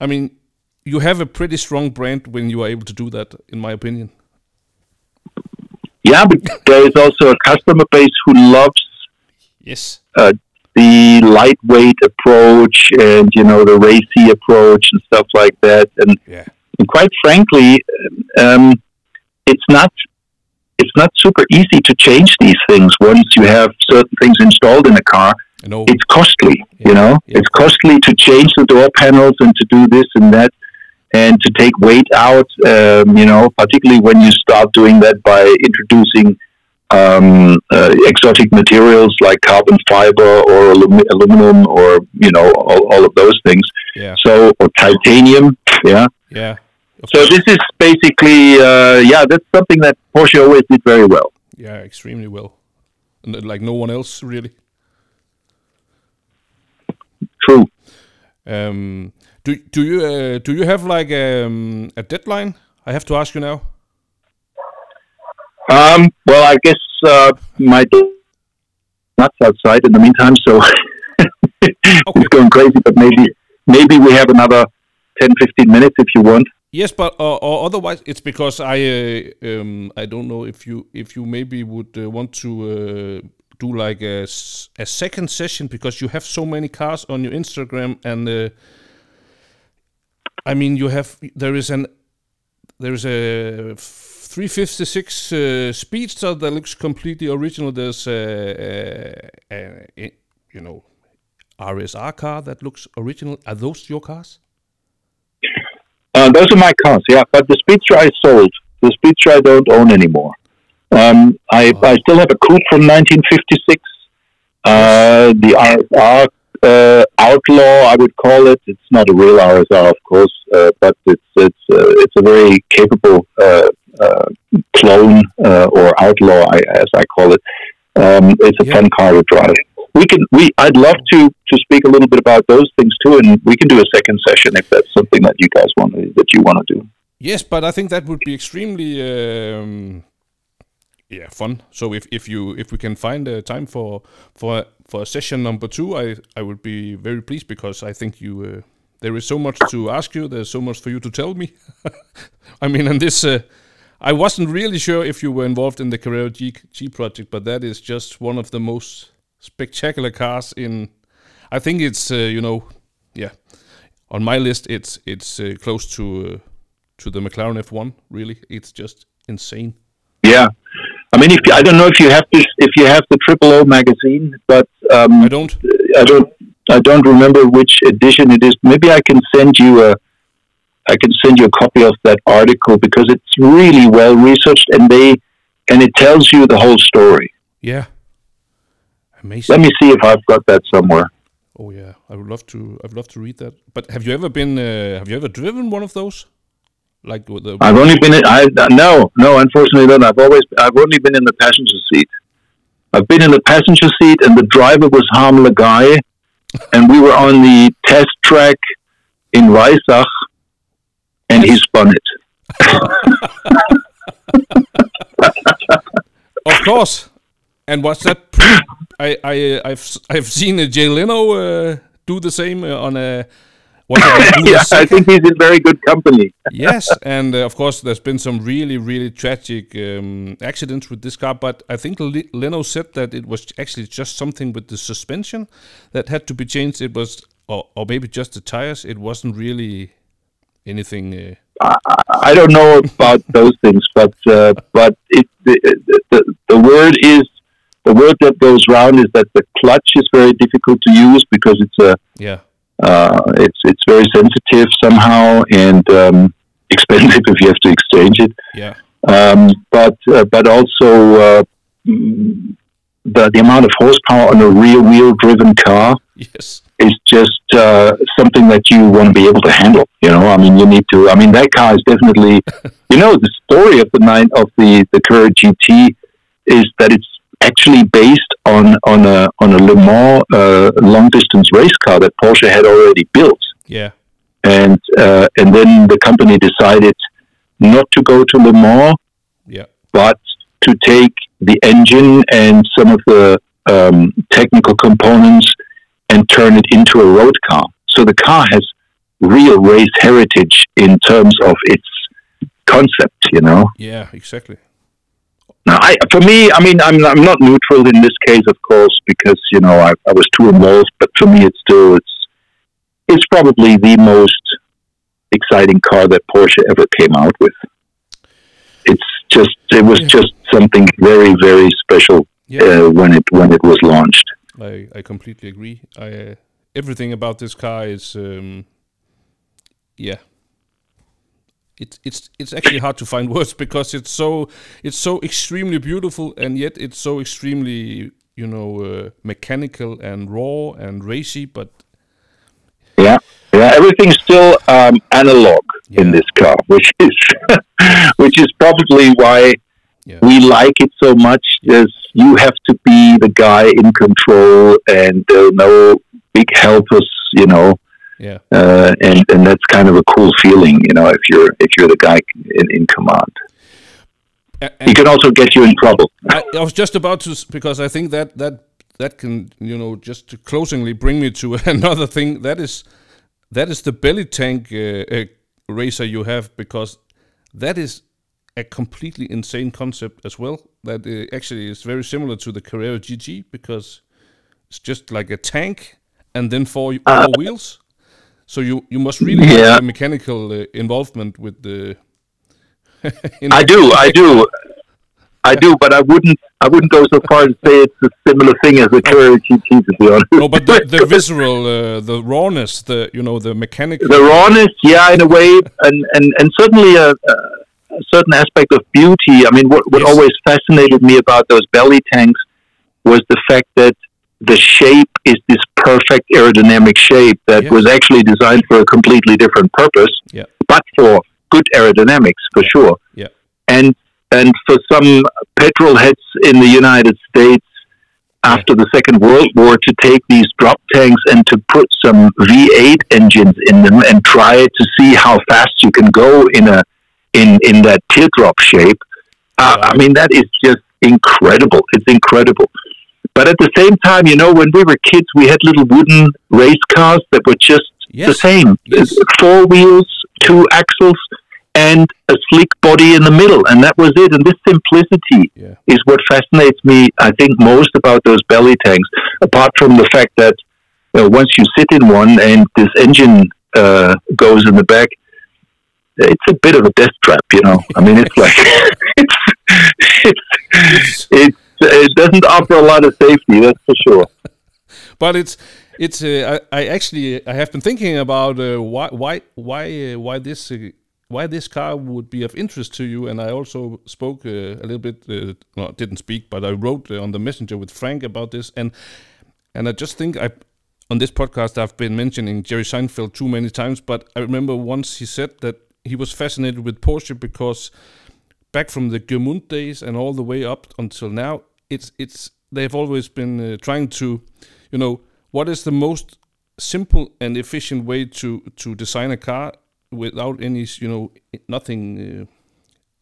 I mean, you have a pretty strong brand when you are able to do that, in my opinion. Yeah, but there is also a customer base who loves yes uh, the lightweight approach and you know the racy approach and stuff like that. And, yeah. and quite frankly, um, it's not it's not super easy to change these things once you have certain things installed in a car. It's costly, yeah. you know. Yeah. It's costly to change the door panels and to do this and that. and to take weight out. Um, you know, particularly when you start doing that by introducing um, uh, exotic materials like carbon fiber or alum- aluminum or you know all, all of those things. Yeah. So or titanium. Yeah. Yeah. So this is basically uh, yeah that's something that Porsche always did very well. yeah, extremely well. And, like no one else really. True. Um, do do you uh, do you have like um, a deadline? I have to ask you now. Um, well, I guess uh, my nuts outside in the meantime, so it's going crazy. But maybe maybe we have another 10, 15 minutes if you want. Yes, but uh, or otherwise, it's because I uh, um, I don't know if you if you maybe would uh, want to uh, do like a second session because you have so many cars on your Instagram and uh, I mean you have there is an there is a 356 uh, Speedster that looks completely original. There's a, a, a, a you know RSR car that looks original. Are those your cars? Uh, those are my cars, yeah. But the Speedster I sold. The Speedster I don't own anymore. Um, I, I still have a coupe from 1956. Uh, the RSR uh, Outlaw, I would call it. It's not a real RSR, of course, uh, but it's it's uh, it's a very capable uh, uh, clone uh, or outlaw, I, as I call it. Um, it's a Yeah. fun car to drive. We can. We. I'd love to to speak a little bit about those things too, and we can do a second session if that's something that you guys want to, that you want to do. Yes, but I think that would be extremely um, yeah fun. So if, if you if we can find a time for for for session number two, I I would be very pleased because I think you uh, there is so much to ask you. There's so much for you to tell me. I mean, and this uh, I wasn't really sure if you were involved in the Carrera G G project, but that is just one of the most spectacular cars in. I think it's uh, you know yeah on my list it's it's uh, close to uh, to the McLaren F1. Really, it's just insane. Yeah, I mean, if you, I don't know if you have this, if you have the Triple O magazine, but um, I don't. I don't I don't remember which edition it is. Maybe I can send you a I can send you a copy of that article because it's really well researched and they and it tells you the whole story. Yeah, amazing. Let me see if I've got that somewhere. oh yeah, I would love to. I'd love to read that. But have you ever been? Uh, have you ever driven one of those? Like with the I've only been in I no no unfortunately not. I've always I've only been in the passenger seat. I've been in the passenger seat and the driver was Harm Lagaaij and we were on the test track in Weissach and he spun it. Of course. And was that? Pre- I I I've I've seen Jay Leno uh, do the same uh, on a. Yeah, I think he's in very good company. yes, and uh, of course, there's been some really, really tragic um, accidents with this car. But I think Le- Leno said that it was actually just something with the suspension that had to be changed. It was, or, or maybe just the tires. It wasn't really anything. Uh, I, I don't know about those things, but uh, but it, the, the the word is the word that goes round is that the clutch is very difficult to use because it's a yeah, uh, it's it's very sensitive somehow and um, expensive if you have to exchange it. yeah, Um, but uh, but also uh, the the amount of horsepower on a rear wheel driven car yes, is just uh, something that you want to be able to handle. You know, I mean, you need to. I mean, that car is definitely. you know, the story of the nine of the the Carrera GT is that it's actually based on on a on a Le Mans uh, long distance race car that Porsche had already built, yeah, and uh, and then the company decided not to go to Le Mans, yeah, but to take the engine and some of the um, technical components and turn it into a road car. So the car has real race heritage in terms of its concept, you know. yeah, exactly. Now, I, for me, I mean, I'm, I'm not neutral in this case, of course, because you know I, I was too involved. But for me, it's still it's it's probably the most exciting car that Porsche ever came out with. It's just it was Yeah. just something very very special Yeah, uh, when it when it was launched. I I completely agree. I uh, everything about this car is um, yeah, it's it's it's actually hard to find words because it's so it's so extremely beautiful and yet it's so extremely you know uh, mechanical and raw and racy but yeah yeah everything's still um, analog yeah. in this car which is which is probably why yeah. we like it so much is you have to be the guy in control and no big helpers you know yeah. Uh, and and that's kind of a cool feeling, you know, if you're if you're the guy in, in command. And he can also get you in trouble. I, I, was just about to because I think that that that can you know just to closingly bring me to another thing that is that is the belly tank uh, uh, racer you have because that is a completely insane concept as well. That uh, actually is very similar to the Carrera GT because it's just like a tank and then four, four uh, wheels. So you you must really yeah. have a mechanical uh, involvement with the. I do, I do, I do, but I wouldn't I wouldn't go so far to say it's a similar thing as a Carrera GT, to be honest. No, but the, the visceral, uh, the rawness, the you know the mechanical. The rawness, yeah, in a way, and and and certainly a, a certain aspect of beauty. I mean, what what yes. always fascinated me about those belly tanks was the fact that the shape is this perfect aerodynamic shape that was actually designed for a completely different purpose, yeah. but for good aerodynamics for sure. Yeah. And and for some petrol heads in the United States after the Second World War to take these drop tanks and to put some V8 engines in them and try to see how fast you can go in a in in that teardrop shape. Uh, I mean, that is just incredible. It's incredible. But at the same time, you know, when we were kids, we had little wooden race cars that were just yes. the same yes. four wheels, two axles, and a sleek body in the middle. And that was it. And this simplicity yeah. is what fascinates me, I think, most about those belly tanks, apart from the fact that you know, once you sit in one and this engine uh, goes in the back, it's a bit of a death trap, you know. I mean, it's like it's, it's it's it doesn't offer a lot of safety, that's for sure. but it's it's uh, I, I, actually I have been thinking about uh, why why why uh, why this uh, why this car would be of interest to you, and I also spoke uh, a little bit. Uh, didn't speak, but I wrote on the messenger with Frank about this, and and I just think I on this podcast I've been mentioning Jerry Seinfeld too many times, but I remember once he said that he was fascinated with Porsche because back from the Gmünd days and all the way up until now, it's it's they've always been uh, trying to, you know, what is the most simple and efficient way to to design a car without any, you know, nothing uh,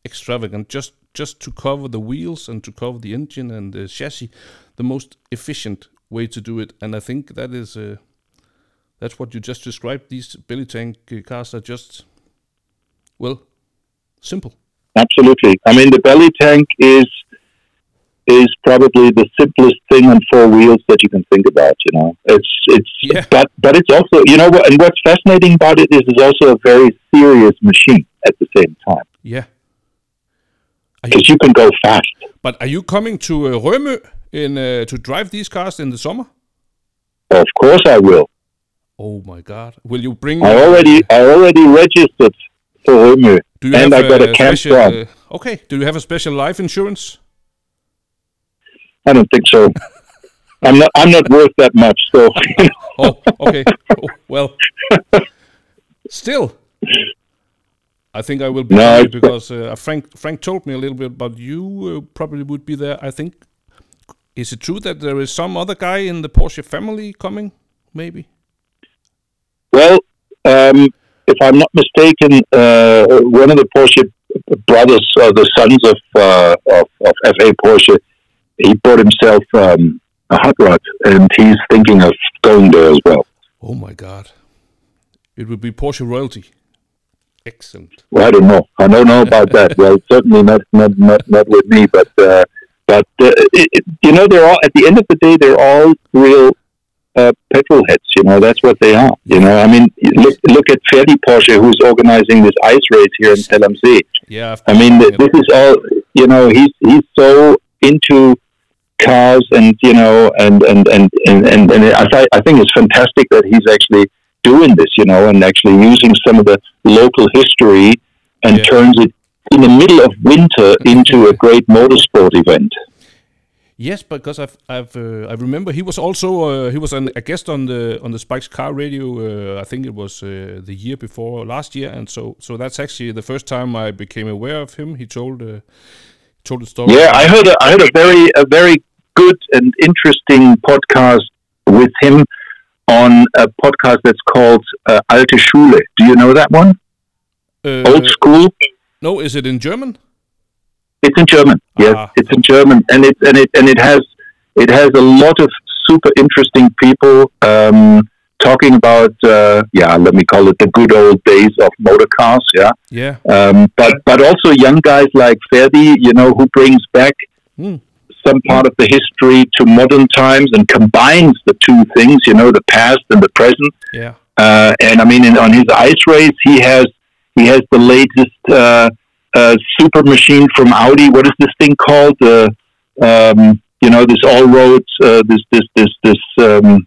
extravagant, just just to cover the wheels and to cover the engine and the chassis, the most efficient way to do it. And I think that is uh, that's what you just described. These belly tank uh, cars are just well simple. Absolutely. I mean, the belly tank is is probably the simplest thing on four wheels that you can think about. You know, it's it's yeah. but but it's also you know what and what's fascinating about it is it's also a very serious machine at the same time. Yeah, because you, you, can go fast. But are you coming to uh, Rømø in uh, to drive these cars in the summer? Of course, I will. Oh my God! Will you bring? I already I already registered for Rømø, and I got a, a campground. Uh, okay. Do you have a special life insurance? I don't think so. I'm not. I'm not worth that much. So. oh, okay. Oh, well, still, I think I will be no, because uh, Frank Frank told me a little bit about you. Uh, probably would be there. I think. Is it true that there is some other guy in the Porsche family coming? Maybe. Well, um, if I'm not mistaken, uh, one of the Porsche brothers, or the sons of, uh, of, of FA Porsche, he bought himself um, a hot rod, and he's thinking of going there as well. Oh my God! It would be Porsche royalty. Excellent. Well, I don't know. I don't know about that. Well, certainly not not not, not with me. But uh, but uh, it, you know, they're all at the end of the day, they're all real uh, petrol heads. You know, that's what they are. You know, I mean, look look at Ferdi Porsche, who's organizing this ice race here in Zell. Yeah, I mean, this is all. You know, he's he's so into cars and you know and and and and, and, and I, th- I think it's fantastic that he's actually doing this you know and actually using some of the local history and Yeah. turns it in the middle of winter into a great motorsport event. Yes, because I've, I've uh, I remember he was also uh, he was an, a guest on the on the Spike's Car Radio. Uh, I think it was uh, the year before last year, and so so that's actually the first time I became aware of him. He told uh, told the story. Yeah, I heard a, I heard a very a very good and interesting podcast with him on a podcast that's called uh, Alte Schule. Do you know that one? Uh, Old School. No, is it in German? It's in German. Yes, Ah. it's in German, and it and it and it has it has a lot of super interesting people um, talking about uh, yeah, let me call it the good old days of motor cars. Yeah, Yeah. um, but but also young guys like Ferdi, you know, who brings back Hmm. some part of the history to modern times and combines the two things. You know, the past and the present. Yeah. Uh, and I mean, in, on his ice race, he has he has the latest uh, uh, super machine from Audi. What is this thing called? Uh, um, you know, this all roads, uh, this this this this um,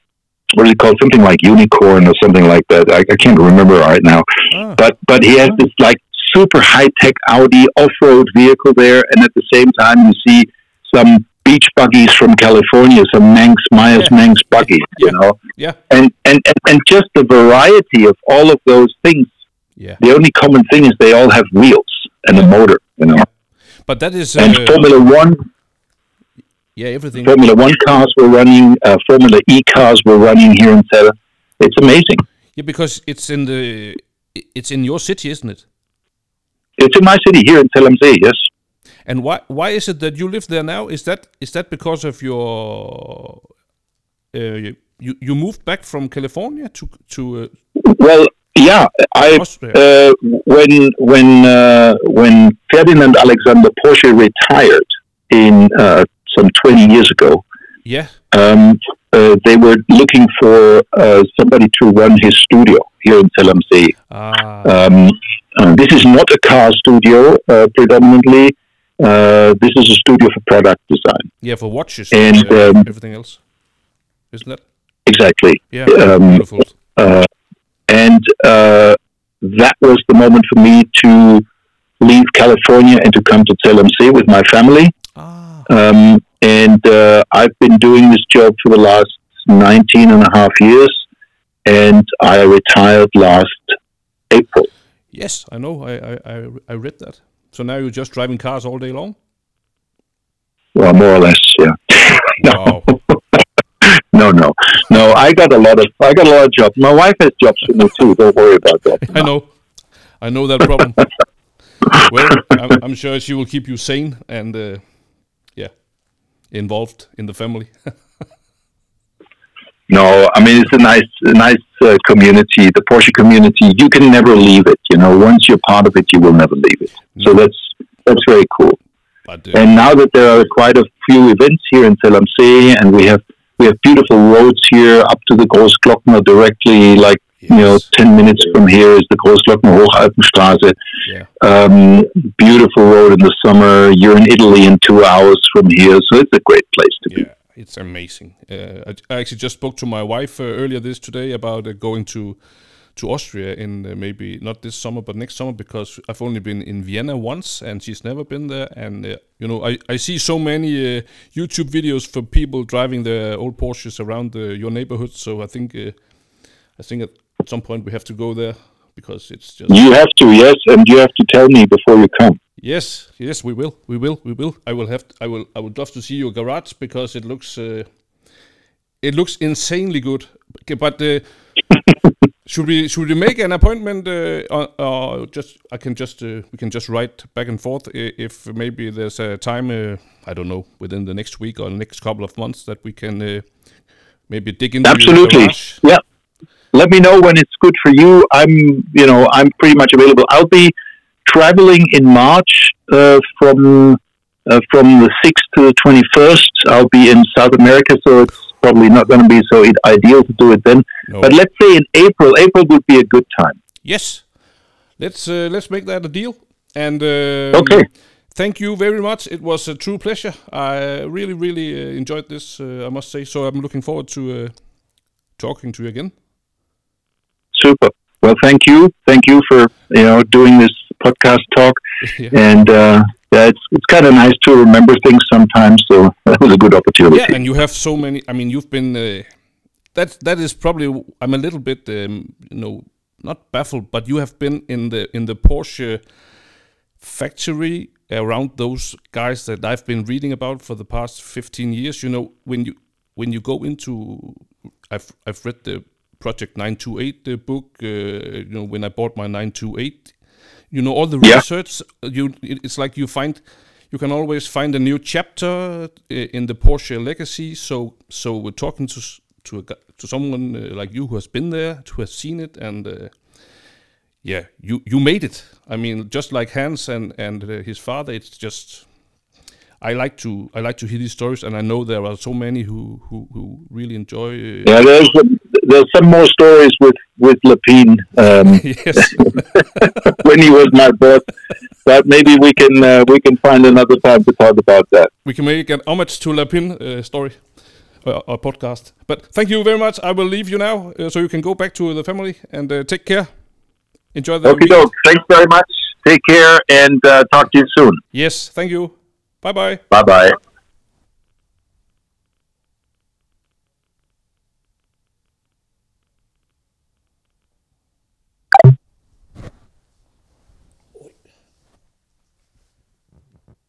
what is it called? Something like unicorn or something like that. I, I can't remember right now. Ah. But but he has this like super high tech Audi off road vehicle there, and at the same time you see some beach buggies from California, some Manx Meyers Yeah. Manx buggies. You Yeah. know Yeah. and, and and and just the variety of all of those things. Yeah. The only common thing is they all have wheels and the motor, you know. But that is And uh, Formula One, yeah everything. Formula One cars were running, uh, Formula E cars were running here in Zell. It's amazing. Yeah, because it's in the it's in your city, isn't it? It's in my city here in Zell am See, yes. And why why is it that you live there now? Is that is that because of your uh, you you moved back from California to to uh, Well, yeah, I uh, when when uh, when Ferdinand Alexander Porsche retired in uh, some twenty years ago, yeah um, uh, they were looking for uh, somebody to run his studio here in Zell am See. ah Um, uh, this is not a car studio uh, predominantly. Uh, this is a studio for product design. yeah for watches and, um, everything else, isn't that? Exactly. Yeah, Um. And uh, that was the moment for me to leave California and to come to Amzee with my family. Ah, Um, and uh, I've been doing this job for the last 19 and a half years. And I retired last April. yes, I know. I, I I read that. So now you're just driving cars all day long. Well, more or less, yeah. Wow. No, no, no. I got a lot of I got a lot of jobs. My wife has jobs for me too. Don't worry about that. I know, I know that problem. well, I'm, I'm sure she will keep you sane and uh, yeah, involved in the family. No, I mean it's a nice, a nice uh, community. The Porsche community. You can never leave it. You know, once you're part of it, you will never leave it. So that's that's very cool. but uh, And now that there are quite a few events here in Zell am See, and we have we have beautiful roads here up to the Großglockner directly, like you know, ten minutes from here is the Großglockner Hochalpenstraße. yeah, Um, beautiful road in the summer. You're in Italy in two hours from here, so it's a great place to be. yeah, it's amazing. Uh, I, I actually just spoke to my wife uh, earlier this today about uh, going to to Austria in uh, maybe not this summer but next summer because I've only been in Vienna once and she's never been there and uh, you know I, I see so many uh, YouTube videos for people driving their old Porsches around uh, your neighborhood so I think uh, I think at some point we have to go there because it's just You have to, yes, and you have to tell me before you come. Yes, yes, we will, we will, we will. I will have, I will, I would love to see your garage because it looks, uh, it looks insanely good. Okay, but uh, should we, should we make an appointment, uh, or, or just, I can just, uh, we can just write back and forth if maybe there's a time, uh, I don't know, within the next week or the next couple of months that we can uh, maybe dig into Absolutely. Yeah. Let me know when it's good for you. I'm, you know, I'm pretty much available. I'll be traveling in March uh, from uh, from the 6th to the 21st. I'll be in South America, so it's probably not going to be so ideal to do it then. No. But let's say in April. April would be a good time. Yes, let's uh, let's make that a deal. And um, Okay. thank you very much. It was a true pleasure. I really really uh, enjoyed this. Uh, I must say. So I'm looking forward to uh, talking to you again. Super. Well, thank you. Thank you for you know doing this podcast talk, Yeah. and uh, yeah, it's it's kind of nice to remember things sometimes. So that was a good opportunity. Yeah, and you have so many. I mean, you've been. Uh, that that is probably. I'm a little bit, um, you know, not baffled, but you have been in the in the Porsche factory around those guys that I've been reading about for the past 15 years. You know, when you when you go into, I've I've read the Project 928 the book. Uh, you know, when I bought my 928, you know, all the Yeah. research. You, it's like you find, you can always find a new chapter uh, in the Porsche legacy. So, so we're talking to to a, to someone uh, like you who has been there, who has seen it, and uh, yeah, you you made it. I mean, just like Hans and and uh, his father, it's just. I like to I like to hear these stories, and I know there are so many who who, who really enjoy. Uh, Yeah, there's there's some more stories with with Lapine um, yes, when he was my boss, but maybe we can uh, we can find another time to talk about that. we can make an homage to Lapine uh, story uh, or podcast. But thank you very much. I will leave you now, uh, so you can go back to the family and uh, take care. Enjoy the Okay. Thanks very much. Take care and uh, talk to you soon. Yes, thank you. Bye bye. Bye bye.